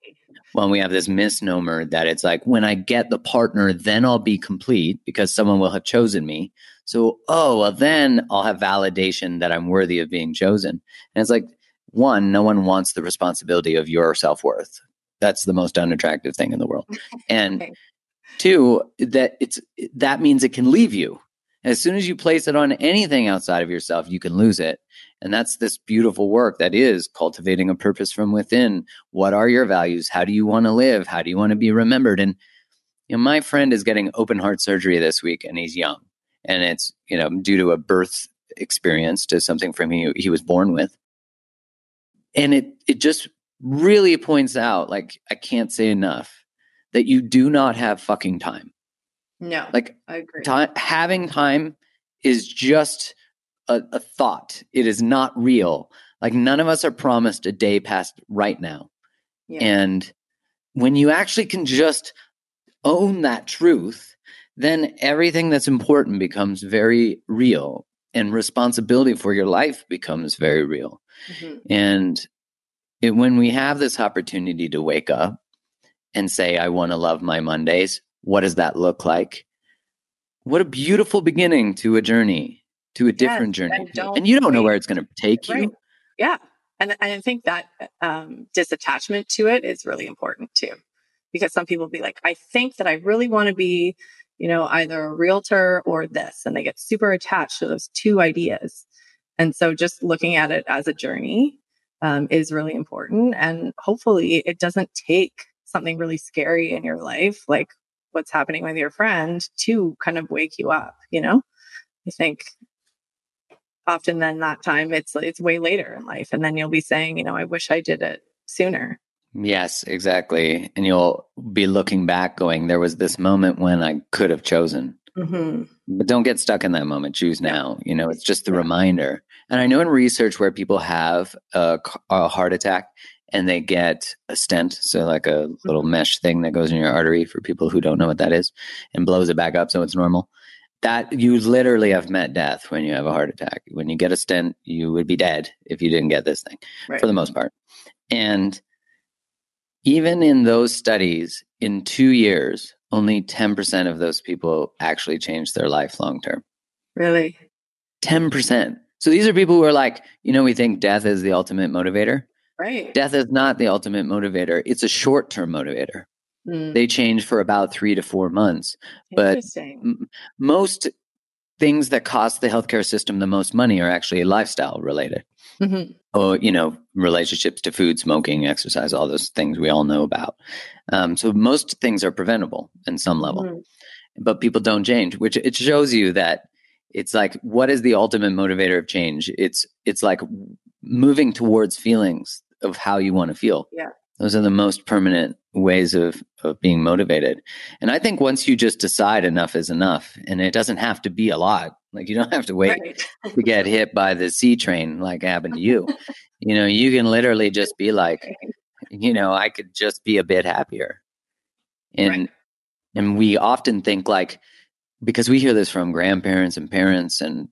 Speaker 1: Well, we have this misnomer that it's like when I get the partner, then I'll be complete because someone will have chosen me. So, oh, well, then I'll have validation that I'm worthy of being chosen. And it's like, one, no one wants the responsibility of your self worth. That's the most unattractive thing in the world. And
Speaker 3: Okay.
Speaker 1: two, that it's that means it can leave you. As soon as you place it on anything outside of yourself, you can lose it. And that's this beautiful work that is cultivating a purpose from within. What are your values? How do you want to live? How do you want to be remembered? And you know, my friend is getting open heart surgery this week and he's young. And it's, you know, due to a birth experience to something from he, he was born with. And it it just really points out, like I can't say enough, that you do not have fucking time.
Speaker 3: No,
Speaker 1: Like
Speaker 3: I agree.
Speaker 1: time having time is just a, a thought it is not real like none of us are promised a day past right now
Speaker 3: Yeah.
Speaker 1: and when you actually can just own that truth then everything that's important becomes very real and responsibility for your life becomes very real
Speaker 3: Mhm.
Speaker 1: and it, when we have this opportunity to wake up and say, I want to love my Mondays, what does that look like? What a beautiful beginning to a journey, to a different
Speaker 3: Yes,
Speaker 1: journey.
Speaker 3: and
Speaker 1: And you don't know where it's going to take you.
Speaker 3: Yeah. And, and I think that um, disattachment to it is really important too. Because some people be like, I think that I really want to be, you know, either a realtor or this. And they get super attached to those two ideas. And so just looking at it as a journey um, is really important. And hopefully it doesn't take something really scary in your life, like what's happening with your friend, to kind of wake you up, you know? I think often then that time it's it's way later in life and then you'll be saying you know i wish i did it sooner
Speaker 1: Yes, exactly. And you'll be looking back going, there was this moment when I could have chosen.
Speaker 3: mm-hmm.
Speaker 1: But don't get stuck in that moment. Choose now. You know, it's just the
Speaker 3: Yeah.
Speaker 1: reminder. And I know in research where people have a heart attack and they get a stent, so like a little mesh thing that goes in your artery for people who don't know what that is, and blows it back up so it's normal. That you literally have met death when you have a heart attack. When you get a stent, you would be dead if you didn't get this thing
Speaker 3: right
Speaker 1: for the most part. And even in those studies, in two years, only 10% of those people actually changed their life long term.
Speaker 3: really
Speaker 1: 10%. So these are people who are like, you know, we think death is the ultimate motivator.
Speaker 3: right
Speaker 1: Death is not the ultimate motivator, it's a short term motivator.
Speaker 3: Mm,
Speaker 1: They change for about three to four months. but- M- Most things that cost the healthcare system the most money are actually lifestyle related.
Speaker 3: Mhm.
Speaker 1: or you know relationships to food smoking exercise all those things we all know about um, so most things are preventable in some level
Speaker 3: Mhm.
Speaker 1: but people don't change which it shows you that it's like what is the ultimate motivator of change it's it's like moving towards feelings of how you want to feel
Speaker 3: Yeah.
Speaker 1: Those are the most permanent ways of of being motivated and i think once you just decide enough is enough and it doesn't have to be a lot like you don't have to wait
Speaker 3: right
Speaker 1: to get hit by the C train like happened to you. you know, you can literally just be like, you know, I could just be a bit happier. And
Speaker 3: Right.
Speaker 1: and we often think like because we hear this from grandparents and parents and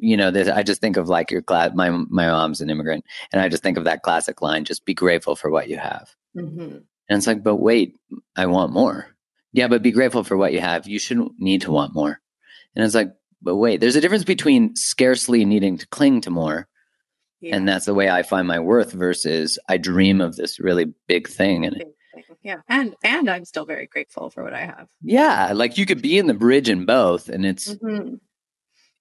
Speaker 1: you know, this, I just think of like your class. My my mom's an immigrant, and I just think of that classic line: "Just be grateful for what you have."
Speaker 3: Mhm.
Speaker 1: And it's like, but wait, I want more. Yeah, but be grateful for what you have. You shouldn't need to want more. And it's like, but wait, there's a difference between scarcely needing to cling to more,
Speaker 3: Yeah.
Speaker 1: and that's the way I find my worth, versus I dream of this really big thing, and
Speaker 3: Yeah. And and I'm still very grateful for what I have.
Speaker 1: Yeah, like you could be in the bridge in both, and it's
Speaker 3: Mhm.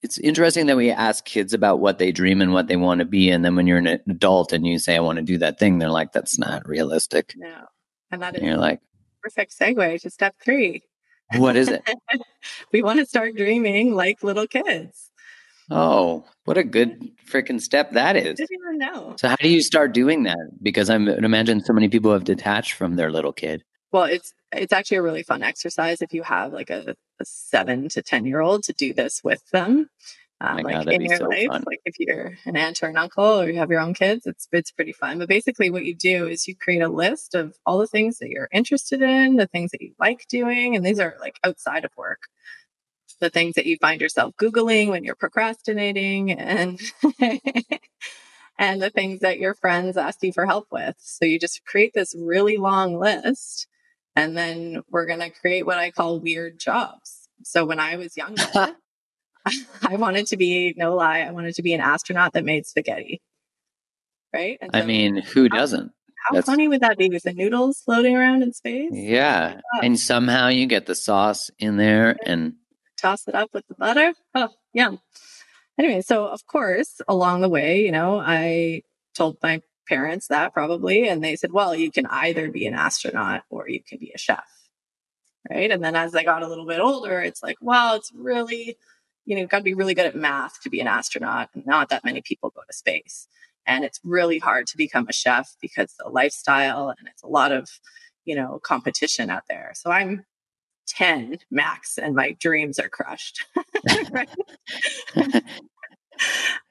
Speaker 1: It's interesting that we ask kids about what they dream and what they want to be, and then when you're an adult and you say I want to do that thing, they're like, "That's not realistic."
Speaker 3: No. And that
Speaker 1: And
Speaker 3: is
Speaker 1: you're like,
Speaker 3: perfect segue to step three.
Speaker 1: "What is it?"
Speaker 3: we want to start dreaming like little kids.
Speaker 1: oh, what a good freaking step that is.
Speaker 3: I Didn't even know.
Speaker 1: So how do you start doing that? Because I would imagine so many people have detached from their little kid.
Speaker 3: Well, it's it's actually a really fun exercise if you have like a, a seven to ten year old to do this with them. Uh,
Speaker 1: My
Speaker 3: like
Speaker 1: God,
Speaker 3: in your
Speaker 1: so
Speaker 3: life,
Speaker 1: fun.
Speaker 3: like if you're an aunt or an uncle or you have your own kids, it's it's pretty fun. But basically, what you do is you create a list of all the things that you're interested in, the things that you like doing, and these are like outside of work. The things that you find yourself googling when you're procrastinating, and and the things that your friends ask you for help with. So you just create this really long list, and then we're gonna create what I call weird jobs. So when I was younger. I wanted to be, no lie, I wanted to be an astronaut that made spaghetti. Right? And
Speaker 1: I mean, who doesn't?
Speaker 3: how
Speaker 1: that's-
Speaker 3: funny would that be with the noodles floating around in space?
Speaker 1: Yeah.
Speaker 3: Oh.
Speaker 1: And somehow you get the sauce in there and
Speaker 3: Toss it up with the butter. Oh, yum. Anyway, so of course, along the way, you know, I told my parents that probably, and they said, well, you can either be an astronaut or you can be a chef. Right. And then as I got a little bit older, it's like, well, it's really, you know, got to be really good at math to be an astronaut. And not that many people go to space. And it's really hard to become a chef because the lifestyle and it's a lot of, you know, competition out there. So I'm 10 max and my dreams are crushed.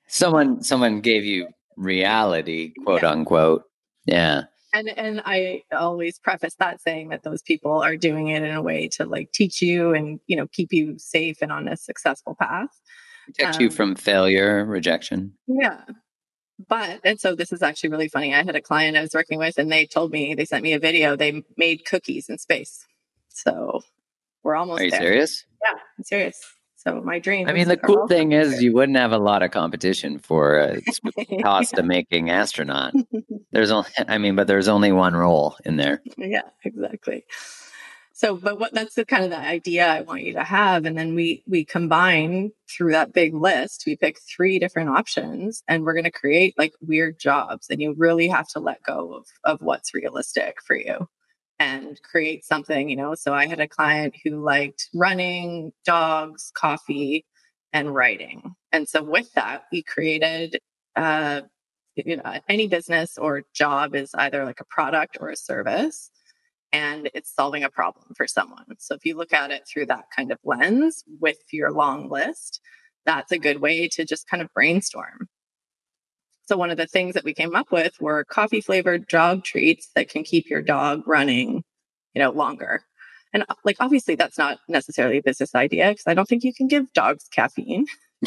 Speaker 1: Someone someone gave you reality, quote
Speaker 3: Yeah.
Speaker 1: unquote. Yeah.
Speaker 3: and and I always preface that saying that those people are doing it in a way to like teach you and you know keep you safe and on a successful path.
Speaker 1: Protect you
Speaker 3: Um,
Speaker 1: from failure, rejection.
Speaker 3: Yeah. But and so this is actually really funny. I had a client I was working with and they told me they sent me a video. They made cookies in space. So we're almost
Speaker 1: Are you
Speaker 3: there.
Speaker 1: serious?
Speaker 3: Yeah, I'm serious. So my dream.
Speaker 1: I mean, the cool thing is
Speaker 3: there.
Speaker 1: you wouldn't have a lot of competition for a cost of making astronaut. There's only, I mean, but there's only one role in there.
Speaker 3: yeah exactly so but what that's the kind of the idea i want you to have and then we we combine through that big list we pick three different options and we're going to create like weird jobs and you really have to let go of of what's realistic for you and create something you know? So i had a client who liked running dogs coffee and writing. And so with that we created uh you know any business or job is either like a product or a service and it's solving a problem for someone. So if you look at it through that kind of lens with your long list that's a good way to just kind of brainstorm so one of the things that we came up with were coffee flavored dog treats that can keep your dog running you know longer and uh, like obviously that's not necessarily a business idea because i don't think you can give dogs caffeine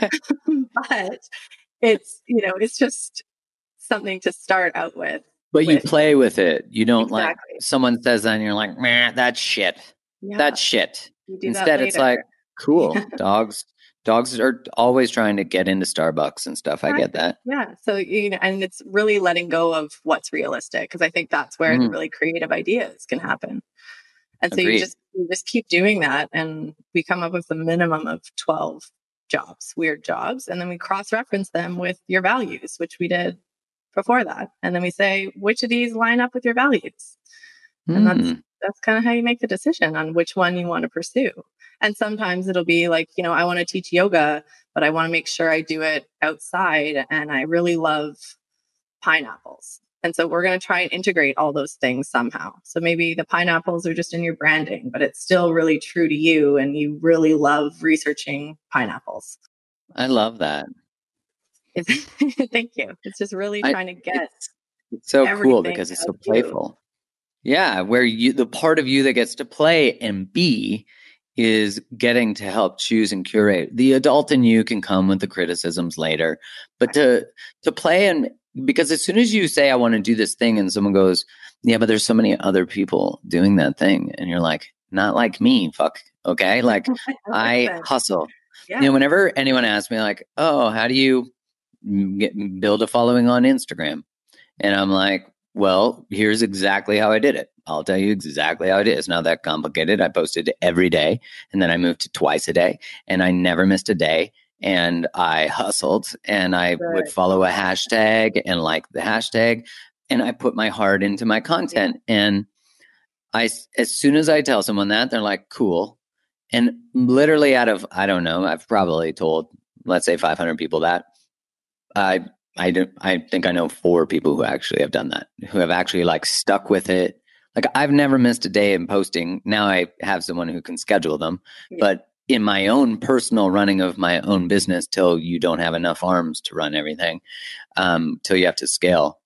Speaker 3: but it's you know it's just something to start out with
Speaker 1: But you play with it. You don't like someone says that and you're like, man, that's shit.
Speaker 3: yeah,
Speaker 1: That's shit.
Speaker 3: you do that
Speaker 1: Instead, it's like, cool. dogs dogs are always trying to get into Starbucks and stuff. I get that.
Speaker 3: yeah so you know and it's really letting go of what's realistic because i think that's where the
Speaker 1: Mhm.
Speaker 3: really creative ideas can happen and so you just you just keep doing that and we come up with a minimum of 12 jobs weird jobs and then we cross reference them with your values which we did before that and then we say which of these line up with your values And that's-
Speaker 1: Hmm.
Speaker 3: that's kind of how you make the decision on which one you want to pursue. And sometimes it'll be like, you know, I want to teach yoga, but I want to make sure I do it outside. And I really love pineapples. And so we're going to try and integrate all those things somehow. So maybe the pineapples are just in your branding, but it's still really true to you. And you really love researching pineapples.
Speaker 1: I love that.
Speaker 3: Thank you. It's just really
Speaker 1: I-
Speaker 3: trying to get
Speaker 1: It's so cool because it's so
Speaker 3: of you.
Speaker 1: playful. Yeah, where you the part of you that gets to play and be is getting to help choose and curate. The adult in you can come with the criticisms later, but to to play and because as soon as you say I want to do this thing and someone goes, "Yeah, but there's so many other people doing that thing." And you're like, "Not like me, fuck." Okay? Like I hustle.
Speaker 3: yeah.
Speaker 1: You know, whenever anyone asks me, like, "Oh, how do you get, build a following on Instagram?" and I'm like, "Well, here's exactly how I did it. I'll tell you exactly how it is. Not that complicated. I posted every day and then I moved to twice a day and I never missed a day. And I hustled and I right. would follow a hashtag and like the hashtag and I put my heart into my content. And I, as soon as I tell someone that, they're like, cool. And literally out of, I don't know, I've probably told, let's say 500 people that. I I don't, I think I know four people who actually have done that, who have actually like stuck with it. Like I've never missed a day in posting. Now I have someone who can schedule them, yeah. but in my own personal running of my own business, till you don't have enough arms to run everything, um, till you have to scale,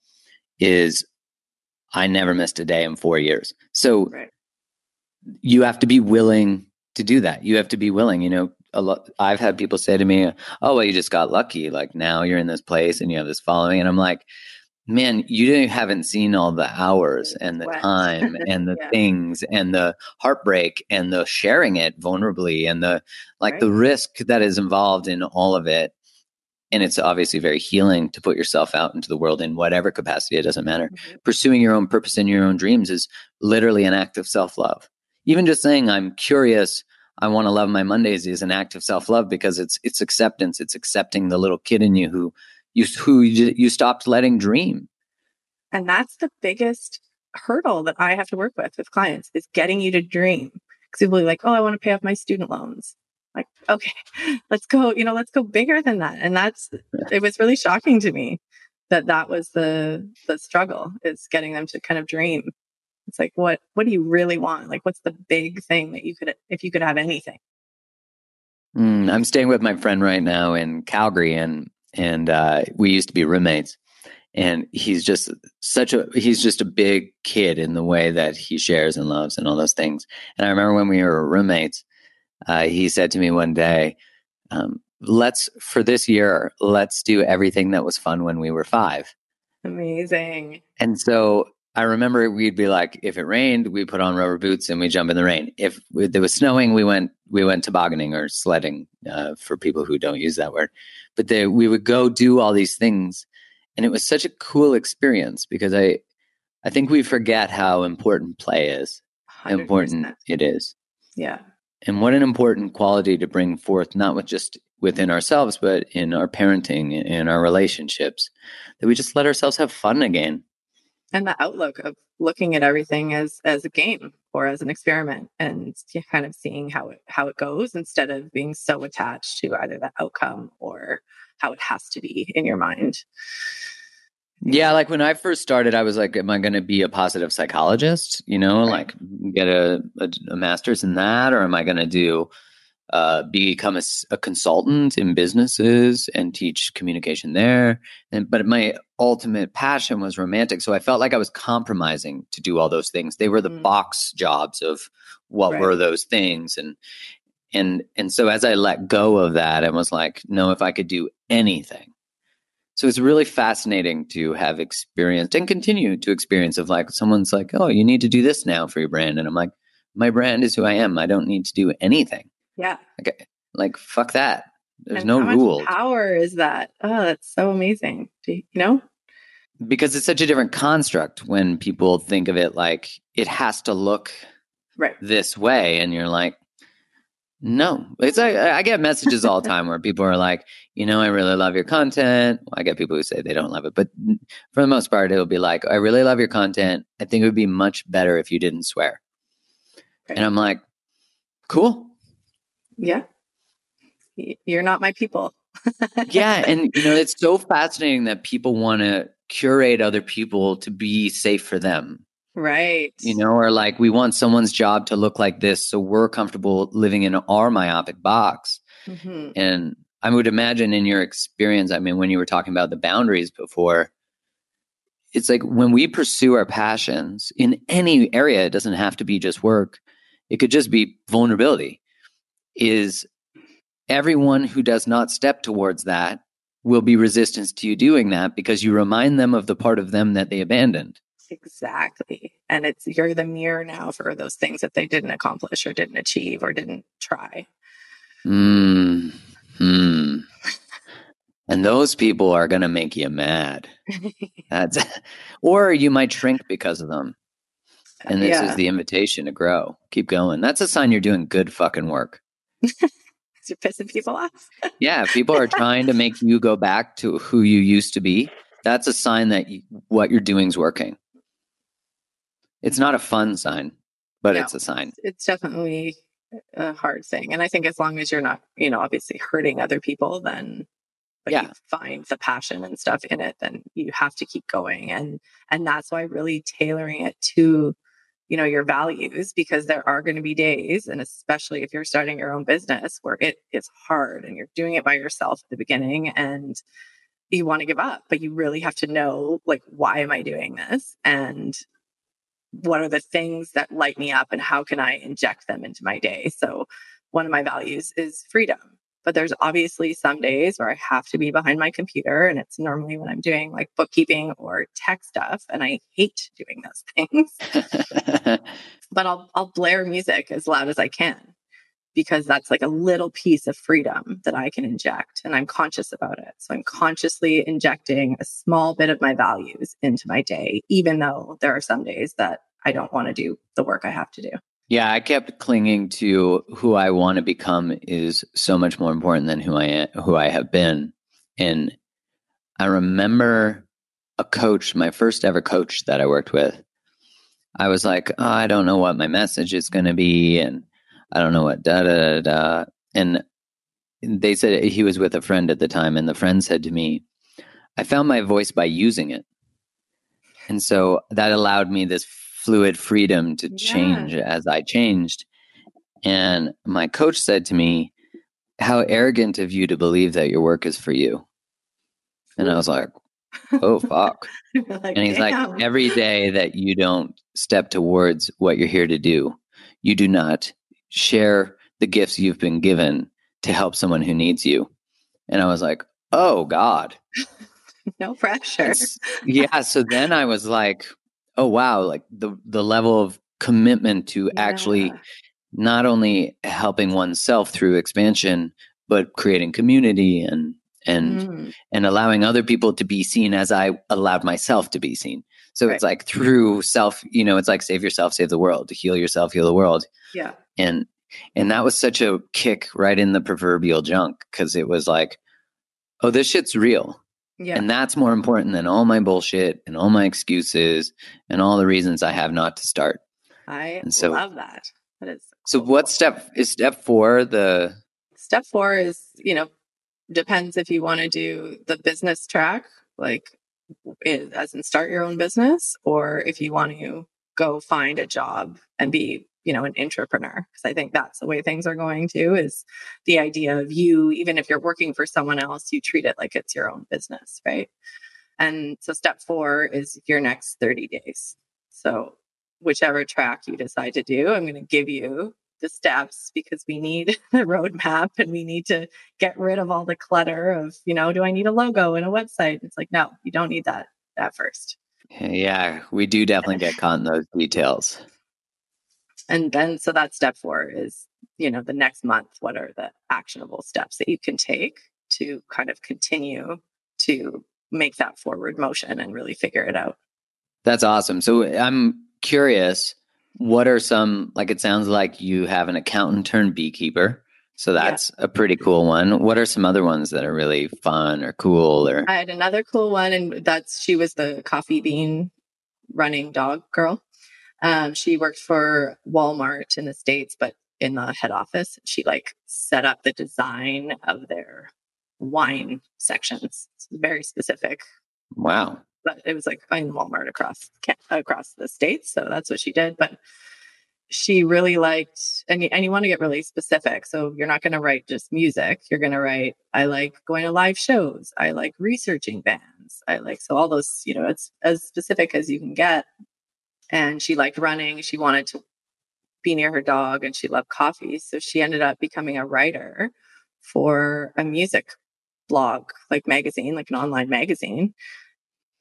Speaker 1: is I never missed a day in four years. So right. you have to be willing to do that. You have to be willing. You know, a lot I've had people say to me, "Oh, well, you just got lucky. Like now you're in this place and you have this following." And I'm like, "Man, you haven't seen all the hours and the time and the yeah. things and the heartbreak and the sharing it vulnerably and the like right. the risk that is involved in all of it." And it's obviously very healing to put yourself out into the world in whatever capacity, it doesn't matter. Mm-hmm. Pursuing your own purpose and your own dreams is literally an act of self love. Even just saying, I'm curious I want to love my Mondays is an act of self love because it's it's acceptance. It's accepting the little kid in you who you who you, you stopped letting dream.
Speaker 3: And that's the biggest hurdle that I have to work with with clients is getting you to dream. Because people are like, oh, I want to pay off my student loans. Like, okay, let's go. You know, let's go bigger than that. And that's it was really shocking to me that that was the the struggle is getting them to kind of dream it's like, what, what do you really want? Like, what's the big thing that you could, if you could have anything?
Speaker 1: Mm, I'm staying with my friend right now in Calgary and, and, uh, we used to be roommates and he's just such a he's just a big kid in the way that he shares and loves and all those things. And i remember when we were roommates uh, he said to me one day um, let's for this year let's do everything that was fun when we were five.
Speaker 3: Amazing.
Speaker 1: And so I remember we'd be like, if it rained, we put on rubber boots and we jump in the rain. If it was snowing, we went we went tobogganing or sledding uh, for people who don't use that word. But they, we would go do all these things, and it was such a cool experience because I I think we forget how important play is, 100%. important it is.
Speaker 3: Yeah,
Speaker 1: and what an important quality to bring forth, not with just within ourselves, but in our parenting, in our relationships, that we just let ourselves have fun again
Speaker 3: and the outlook of looking at everything as as a game or as an experiment and kind of seeing how it how it goes instead of being so attached to either the outcome or how it has to be in your mind
Speaker 1: yeah like when i first started i was like am i going to be a positive psychologist you know right. like get a, a, a master's in that or am i going to do uh, become a, a, consultant in businesses and teach communication there. And but my ultimate passion was romantic, so I felt like I was compromising to do all those things. They were the mm. box jobs of what right. were those things, and and and so as I let go of that, I was like, no, if I could do anything. So it's really fascinating to have experienced and continue to experience of like someone's like, oh, you need to do this now for your brand, and I'm like, my brand is who I am. I don't need to do anything.
Speaker 3: Yeah.
Speaker 1: Like, like fuck that. There's and no rule.
Speaker 3: Power is that? Oh, that's so amazing. You, you know?
Speaker 1: Because it's such a different construct when people think of it like it has to look
Speaker 3: right
Speaker 1: this way, and you're like, no. It's like I get messages all the time where people are like, you know, I really love your content. Well, I get people who say they don't love it, but for the most part, it'll be like, I really love your content. I think it would be much better if you didn't swear. Right. And I'm like, cool
Speaker 3: yeah you're not my people
Speaker 1: yeah and you know it's so fascinating that people want to curate other people to be safe for them.
Speaker 3: Right.
Speaker 1: You know or like we want someone's job to look like this so we're comfortable living in our myopic box. Mm-hmm. and i would imagine in your experience i mean when you were talking about the boundaries before it's like when we pursue our passions in any area it doesn't have to be just work. It could just be vulnerability. Is everyone who does not step towards that will be resistance to you doing that because you remind them of the part of them that they abandoned.
Speaker 3: Exactly. And it's you're the mirror now for those things that they didn't accomplish or didn't achieve or didn't try.
Speaker 1: Hmm. Hmm. and those people are going to make you mad. That's or you might shrink because of them. And this
Speaker 3: Yeah.
Speaker 1: is the invitation to grow. Keep going. That's a sign you're doing good fucking work.
Speaker 3: You're pissing people off.
Speaker 1: Yeah, people are trying to make you go back to who you used to be. That's a sign that you, what you're doing is working. It's not a fun sign, but
Speaker 3: No.
Speaker 1: it's a sign.
Speaker 3: It's definitely a hard thing. And I think as long as you're not, you know, obviously hurting other people, then but
Speaker 1: Yeah.
Speaker 3: you find the passion and stuff in it, then you have to keep going. And and that's why really tailoring it to, you know, your values, because there are going to be days, and especially if you're starting your own business where it is hard and you're doing it by yourself at the beginning and you want to give up, but you really have to know like why am I doing this? And what are the things that light me up and how can I inject them into my day? So, one of my values is freedom. But there's obviously some days where I have to be behind my computer, and it's normally when I'm doing like bookkeeping or tech stuff, and I hate doing those things. but I'll I'll blare music as loud as I can because that's like a little piece of freedom that I can inject, and I'm conscious about it. So I'm consciously injecting a small bit of my values into my day, even though there are some days that I don't want to do the work I have to do.
Speaker 1: Yeah, I kept clinging to who I want to become is so much more important than who I am, who I have been. And I remember a coach, my first ever coach that I worked with. I was like, oh, I don't know what my message is going to be, and I don't know what da da da da. And they said he was with a friend at the time, and the friend said to me, "I found my voice by using it." And so that allowed me this fluid freedom to
Speaker 3: Yeah.
Speaker 1: change as I changed. And my coach said to me, How arrogant of you to believe that your work is for you. And I was like, Oh, fuck.
Speaker 3: Like,
Speaker 1: And he's
Speaker 3: "Damn."
Speaker 1: like, Every day that you don't step towards what you're here to do, you do not share the gifts you've been given to help someone who needs you. And I was like, Oh, God.
Speaker 3: no pressure.
Speaker 1: Yeah. So then I was like, oh wow, like the the level of commitment to actually not only helping oneself through expansion, but creating community and and
Speaker 3: Mm,
Speaker 1: and allowing other people to be seen as I allowed myself to be seen. So it's like through self, you know, it's like save yourself, save the world, to heal yourself, heal the world.
Speaker 3: yeah.
Speaker 1: And and that was such a kick right in the proverbial junk because it was like, oh, this shit's real.
Speaker 3: Yeah.
Speaker 1: And that's more important than all my bullshit and all my excuses and all the reasons I have not to start.
Speaker 3: I
Speaker 1: and so-
Speaker 3: love that. That is
Speaker 1: So
Speaker 3: cool.
Speaker 1: what step is step four the
Speaker 3: step four is you know depends if you want to do the business track like as in start your own business or if you want to go find a job and be you know an entrepreneur because i think that's the way things are going to is the idea of you even if you're working for someone else you treat it like it's your own business right and so step four is your next 30 days so whichever track you decide to do i'm going to give you the steps because we need a roadmap and we need to get rid of all the clutter of, you know, do I need a logo and a website? It's like, no, you don't need that at first.
Speaker 1: Yeah, we do definitely get caught in those details.
Speaker 3: And then, so that's step four is, you know, the next month, what are the actionable steps that you can take to kind of continue to make that forward motion and really figure it out?
Speaker 1: That's awesome. So I'm curious, what are some like it sounds like you have an accountant turned beekeeper. So
Speaker 3: Yeah.
Speaker 1: that's a pretty cool one. What are some other ones that are really fun or cool or
Speaker 3: I had another cool one, and that's she was the coffee bean running dog girl. Um, she worked for Walmart in the States, but in the head office, she like set up the design of their wine sections. It's very specific,
Speaker 1: wow.
Speaker 3: but it was like in Walmart across across the states. So that's what she did. But she really liked, and you, and you want to get really specific. So you're not going to write just music. You're going to write, I like going to live shows. I like researching bands. I like, so all those, you know, it's as specific as you can get. And she liked running. She wanted to be near her dog and she loved coffee. So she ended up becoming a writer for a music blog, like magazine, like an online magazine.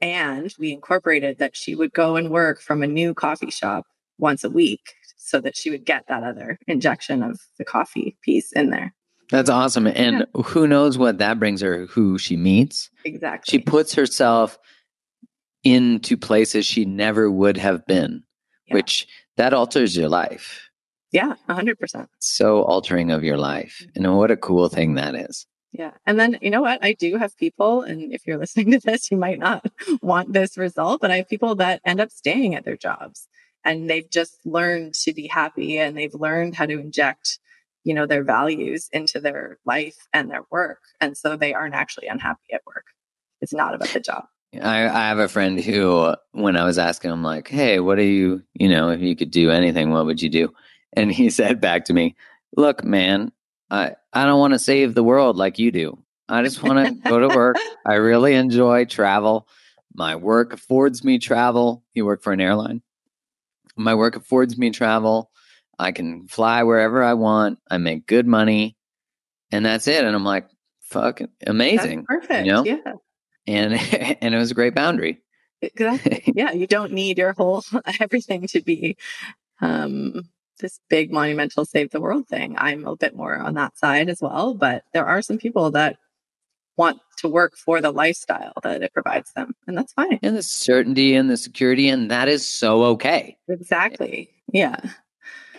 Speaker 3: And we incorporated that she would go and work from a new coffee shop once a week so that she would get that other injection of the coffee piece in there.
Speaker 1: That's awesome. And who knows what that brings her, who she meets.
Speaker 3: Exactly.
Speaker 1: She puts herself into places she never would have been
Speaker 3: Yeah.
Speaker 1: which that alters your life.
Speaker 3: Yeah, 100%.
Speaker 1: So altering of your life. Mm-hmm. And what a cool thing that is.
Speaker 3: Yeah. And then, you know what? I do have people, and if you're listening to this, you might not want this result, but I have people that end up staying at their jobs and they've just learned to be happy and they've learned how to inject, you know, their values into their life and their work. And so they aren't actually unhappy at work. It's not about the job.
Speaker 1: I, I have a friend who, when I was asking him, like, hey, what do you, you know, if you could do anything, what would you do? And he said back to me, look, man, I, I don't want to save the world like you do. I just want to go to work. I really enjoy travel. My work affords me travel. You work for an airline. My work affords me travel. I can fly wherever I want. I make good money. And that's it. And I'm like, fuck, amazing.
Speaker 3: That's perfect.
Speaker 1: You know?
Speaker 3: Yeah.
Speaker 1: And and it was a great boundary.
Speaker 3: Exactly. yeah. You don't need your whole everything to be um this big monumental save the world thing. I'm a bit more on that side as well, but there are some people that want to work for the lifestyle that it provides them, and that's fine.
Speaker 1: And the certainty and the security, and that is so okay.
Speaker 3: Exactly. Yeah.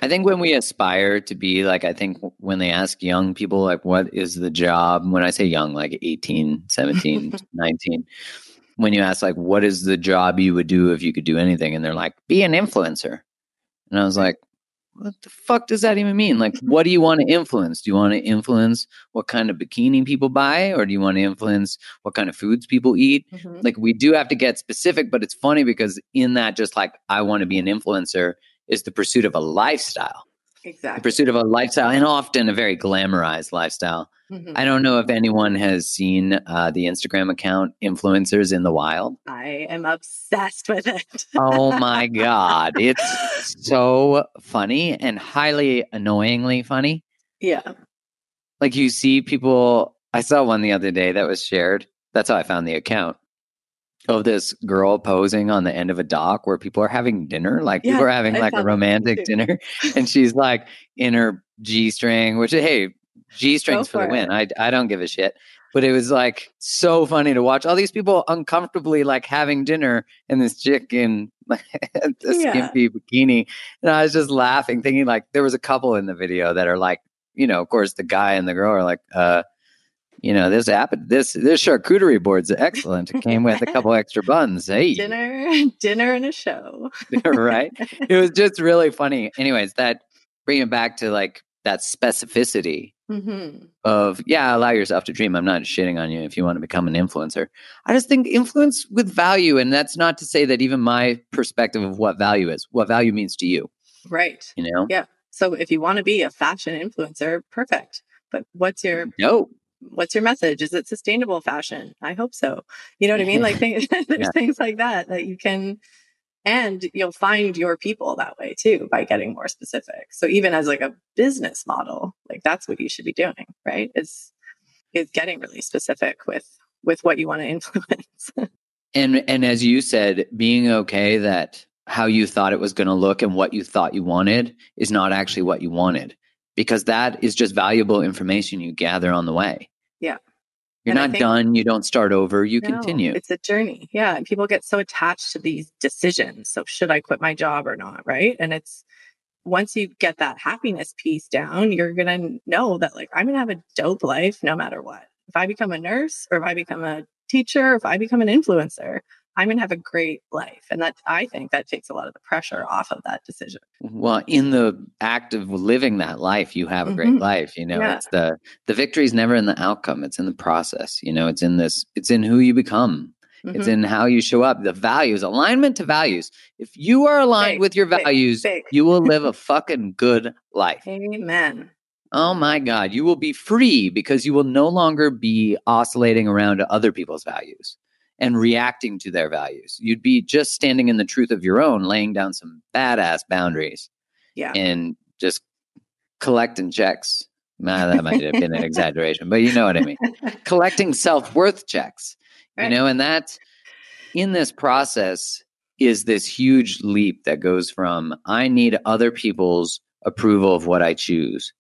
Speaker 1: I think when we aspire to be like, I think when they ask young people, like, what is the job? When I say young, like 18, 17, 19, when you ask, like, what is the job you would do if you could do anything? And they're like, be an influencer. And I was like, what the fuck does that even mean? Like, what do you want to influence? Do you want to influence what kind of bikini people buy, or do you want to influence what kind of foods people eat?
Speaker 3: Mhm.
Speaker 1: Like, we do have to get specific, but it's funny because in that, just like, I want to be an influencer is the pursuit of a lifestyle, the
Speaker 3: Exactly.
Speaker 1: pursuit of a lifestyle, and often a very glamorized lifestyle.
Speaker 3: Mhm.
Speaker 1: I don't know if anyone has seen uh, the Instagram account Influencers in the Wild.
Speaker 3: I am obsessed with it.
Speaker 1: Oh my God. It's so funny and highly annoyingly funny.
Speaker 3: yeah.
Speaker 1: Like you see people, I saw one the other day that was shared. That's how I found the account of this girl posing on the end of a dock where people are having dinner. Like
Speaker 3: Yeah,
Speaker 1: people are having
Speaker 3: I
Speaker 1: like a romantic dinner. And she's like in her G string, which, hey, G strings for,
Speaker 3: for
Speaker 1: the win. I, I don't give a shit. But it was like so funny to watch all these people uncomfortably like having dinner and this chick in a
Speaker 3: Yeah.
Speaker 1: skimpy bikini. And I was just laughing, thinking like there was a couple in the video that are like, you know, of course the guy and the girl are like, uh, you know, this app, this this charcuterie board's excellent. It came with a couple extra buns. Hey,
Speaker 3: Dinner, dinner, and a show.
Speaker 1: right? It was just really funny. Anyways, that bring it back to like that specificity
Speaker 3: hmm
Speaker 1: of yeah, allow yourself to dream. I'm not shitting on you if you want to become an influencer. I just think influence with value, and that's not to say that even my perspective of what value is, what value means to you.
Speaker 3: Right.
Speaker 1: You know,
Speaker 3: Yeah. So if you want to be a fashion influencer, perfect. But what's your
Speaker 1: no,
Speaker 3: what's your message? Is it sustainable fashion? I hope so. You know what I mean? Like things, there's
Speaker 1: Yeah.
Speaker 3: things like that that you can, and you'll find your people that way too by getting more specific. So even as like a business model, like that's what you should be doing, right? Is is getting really specific with with what you want to influence.
Speaker 1: and and as you said, being okay that how you thought it was going to look and what you thought you wanted is not actually what you wanted, because that is just valuable information you gather on the way.
Speaker 3: Yeah.
Speaker 1: You're
Speaker 3: And
Speaker 1: not
Speaker 3: think-
Speaker 1: done. You don't start over. You
Speaker 3: No,
Speaker 1: continue.
Speaker 3: It's a journey. Yeah. And people get so attached to these decisions. So should I quit my job or not? Right. And it's once you get that happiness piece down, you're going to know that like I'm going to have a dope life no matter what. If I become a nurse or if I become a teacher, if I become an influencer, I'm going to have a great life. And that I think that takes a lot of the pressure off of that decision.
Speaker 1: Well, in the act of living that life, you have a great
Speaker 3: Mhm.
Speaker 1: life. You know,
Speaker 3: Yeah.
Speaker 1: it's the the victory is never in the outcome; it's in the process. You know, it's in this. It's in who you become. It's
Speaker 3: Mhm.
Speaker 1: in how you show up. The values, alignment to values. If you are aligned
Speaker 3: Big,
Speaker 1: with your
Speaker 3: big,
Speaker 1: values,
Speaker 3: big.
Speaker 1: you will live a fucking good life.
Speaker 3: Amen.
Speaker 1: Oh my God, you will be free because you will no longer be oscillating around to other people's values and reacting to their values. You'd be just standing in the truth of your own, laying down some badass boundaries
Speaker 3: Yeah.
Speaker 1: and just collecting checks. Nah, that might have been an exaggeration, but you know what I mean. Collecting self worth checks, you know, and that in this process is this huge leap that goes from I need other people's approval of what I choose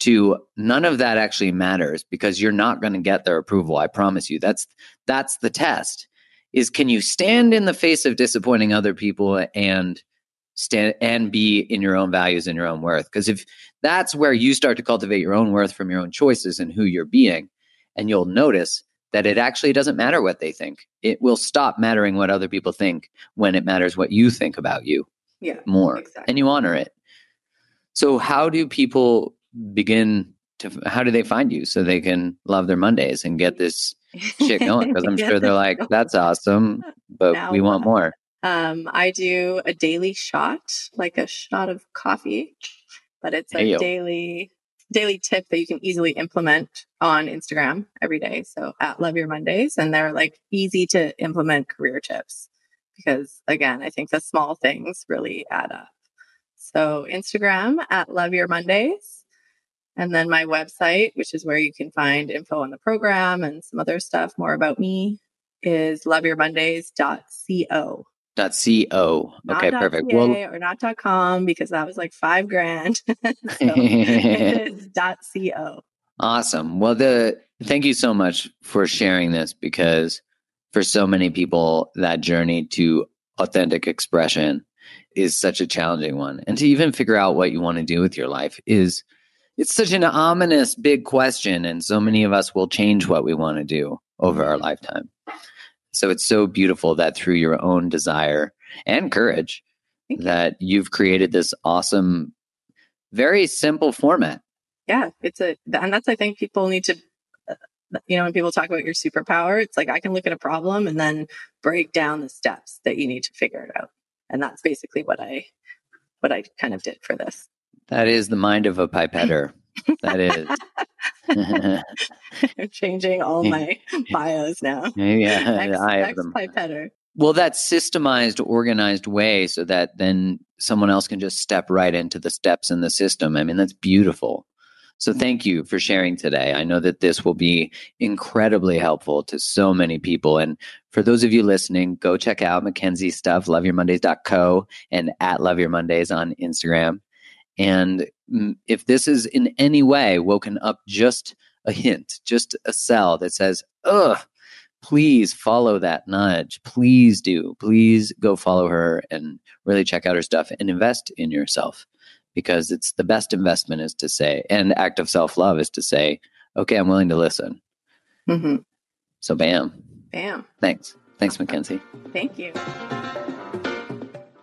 Speaker 1: to none of that actually matters because you're not going to get their approval. I promise you. That's that's the test. Is can you stand in the face of disappointing other people and stand and be in your own values and your own worth. Because if that's where you start to cultivate your own worth from your own choices and who you're being, and you'll notice that it actually doesn't matter what they think. It will stop mattering what other people think when it matters what you think about you
Speaker 3: Yeah.
Speaker 1: more
Speaker 3: exactly.
Speaker 1: and you honor it. So how do people begin to how do they find you so they can love their Mondays and get this shit going because I'm sure they're like that's awesome but
Speaker 3: Now
Speaker 1: we want more.
Speaker 3: Um, I do a daily shot, like a shot of coffee, but it's a
Speaker 1: Heyo.
Speaker 3: daily daily tip that you can easily implement on Instagram every day. So at Love Your Mondays, and they're like easy to implement career tips because again, I think the small things really add up. So Instagram at Love Your Mondays. And then my website, which is where you can find info on the program and some other stuff more about me, is loveyourmondays.co.
Speaker 1: Dot co. Okay,
Speaker 3: dot
Speaker 1: perfect. Well,
Speaker 3: or not dot .com because that was like five grand. so it is dot .co.
Speaker 1: Awesome. Well, the thank you so much for sharing this because for so many people, that journey to authentic expression is such a challenging one. And to even figure out what you want to do with your life is it's such an ominous big question. And so many of us will change what we want to do over our lifetime. So it's so beautiful that through your own desire and courage that you've created this awesome, very simple format.
Speaker 3: Yeah, it's a, and that's, I think people need to, uh, you know, when people talk about your superpower, it's like I can look at a problem and then break down the steps that you need to figure it out. And that's basically what I, what I kind of did for this.
Speaker 1: That is the mind of a pipetter. That is.
Speaker 3: I'm changing all my bios now.
Speaker 1: yeah, I them.
Speaker 3: pipetter.
Speaker 1: Well, that systemized, organized way so that then someone else can just step right into the steps in the system. I mean, that's beautiful. So mm-hmm. thank you for sharing today. I know that this will be incredibly helpful to so many people. And for those of you listening, go check out Makenzie's stuff, loveyourmondays.co and at Love Your Mondays on Instagram. And if this is in any way woken up just a hint, just a cell that says, ugh, please follow that nudge. Please do. Please go follow her and really check out her stuff and invest in yourself because it's the best investment is to say, and act of self love is to say, okay, I'm willing to listen.
Speaker 3: hmm
Speaker 1: So, bam.
Speaker 3: Bam.
Speaker 1: Thanks. Thanks, Makenzie.
Speaker 3: Thank you.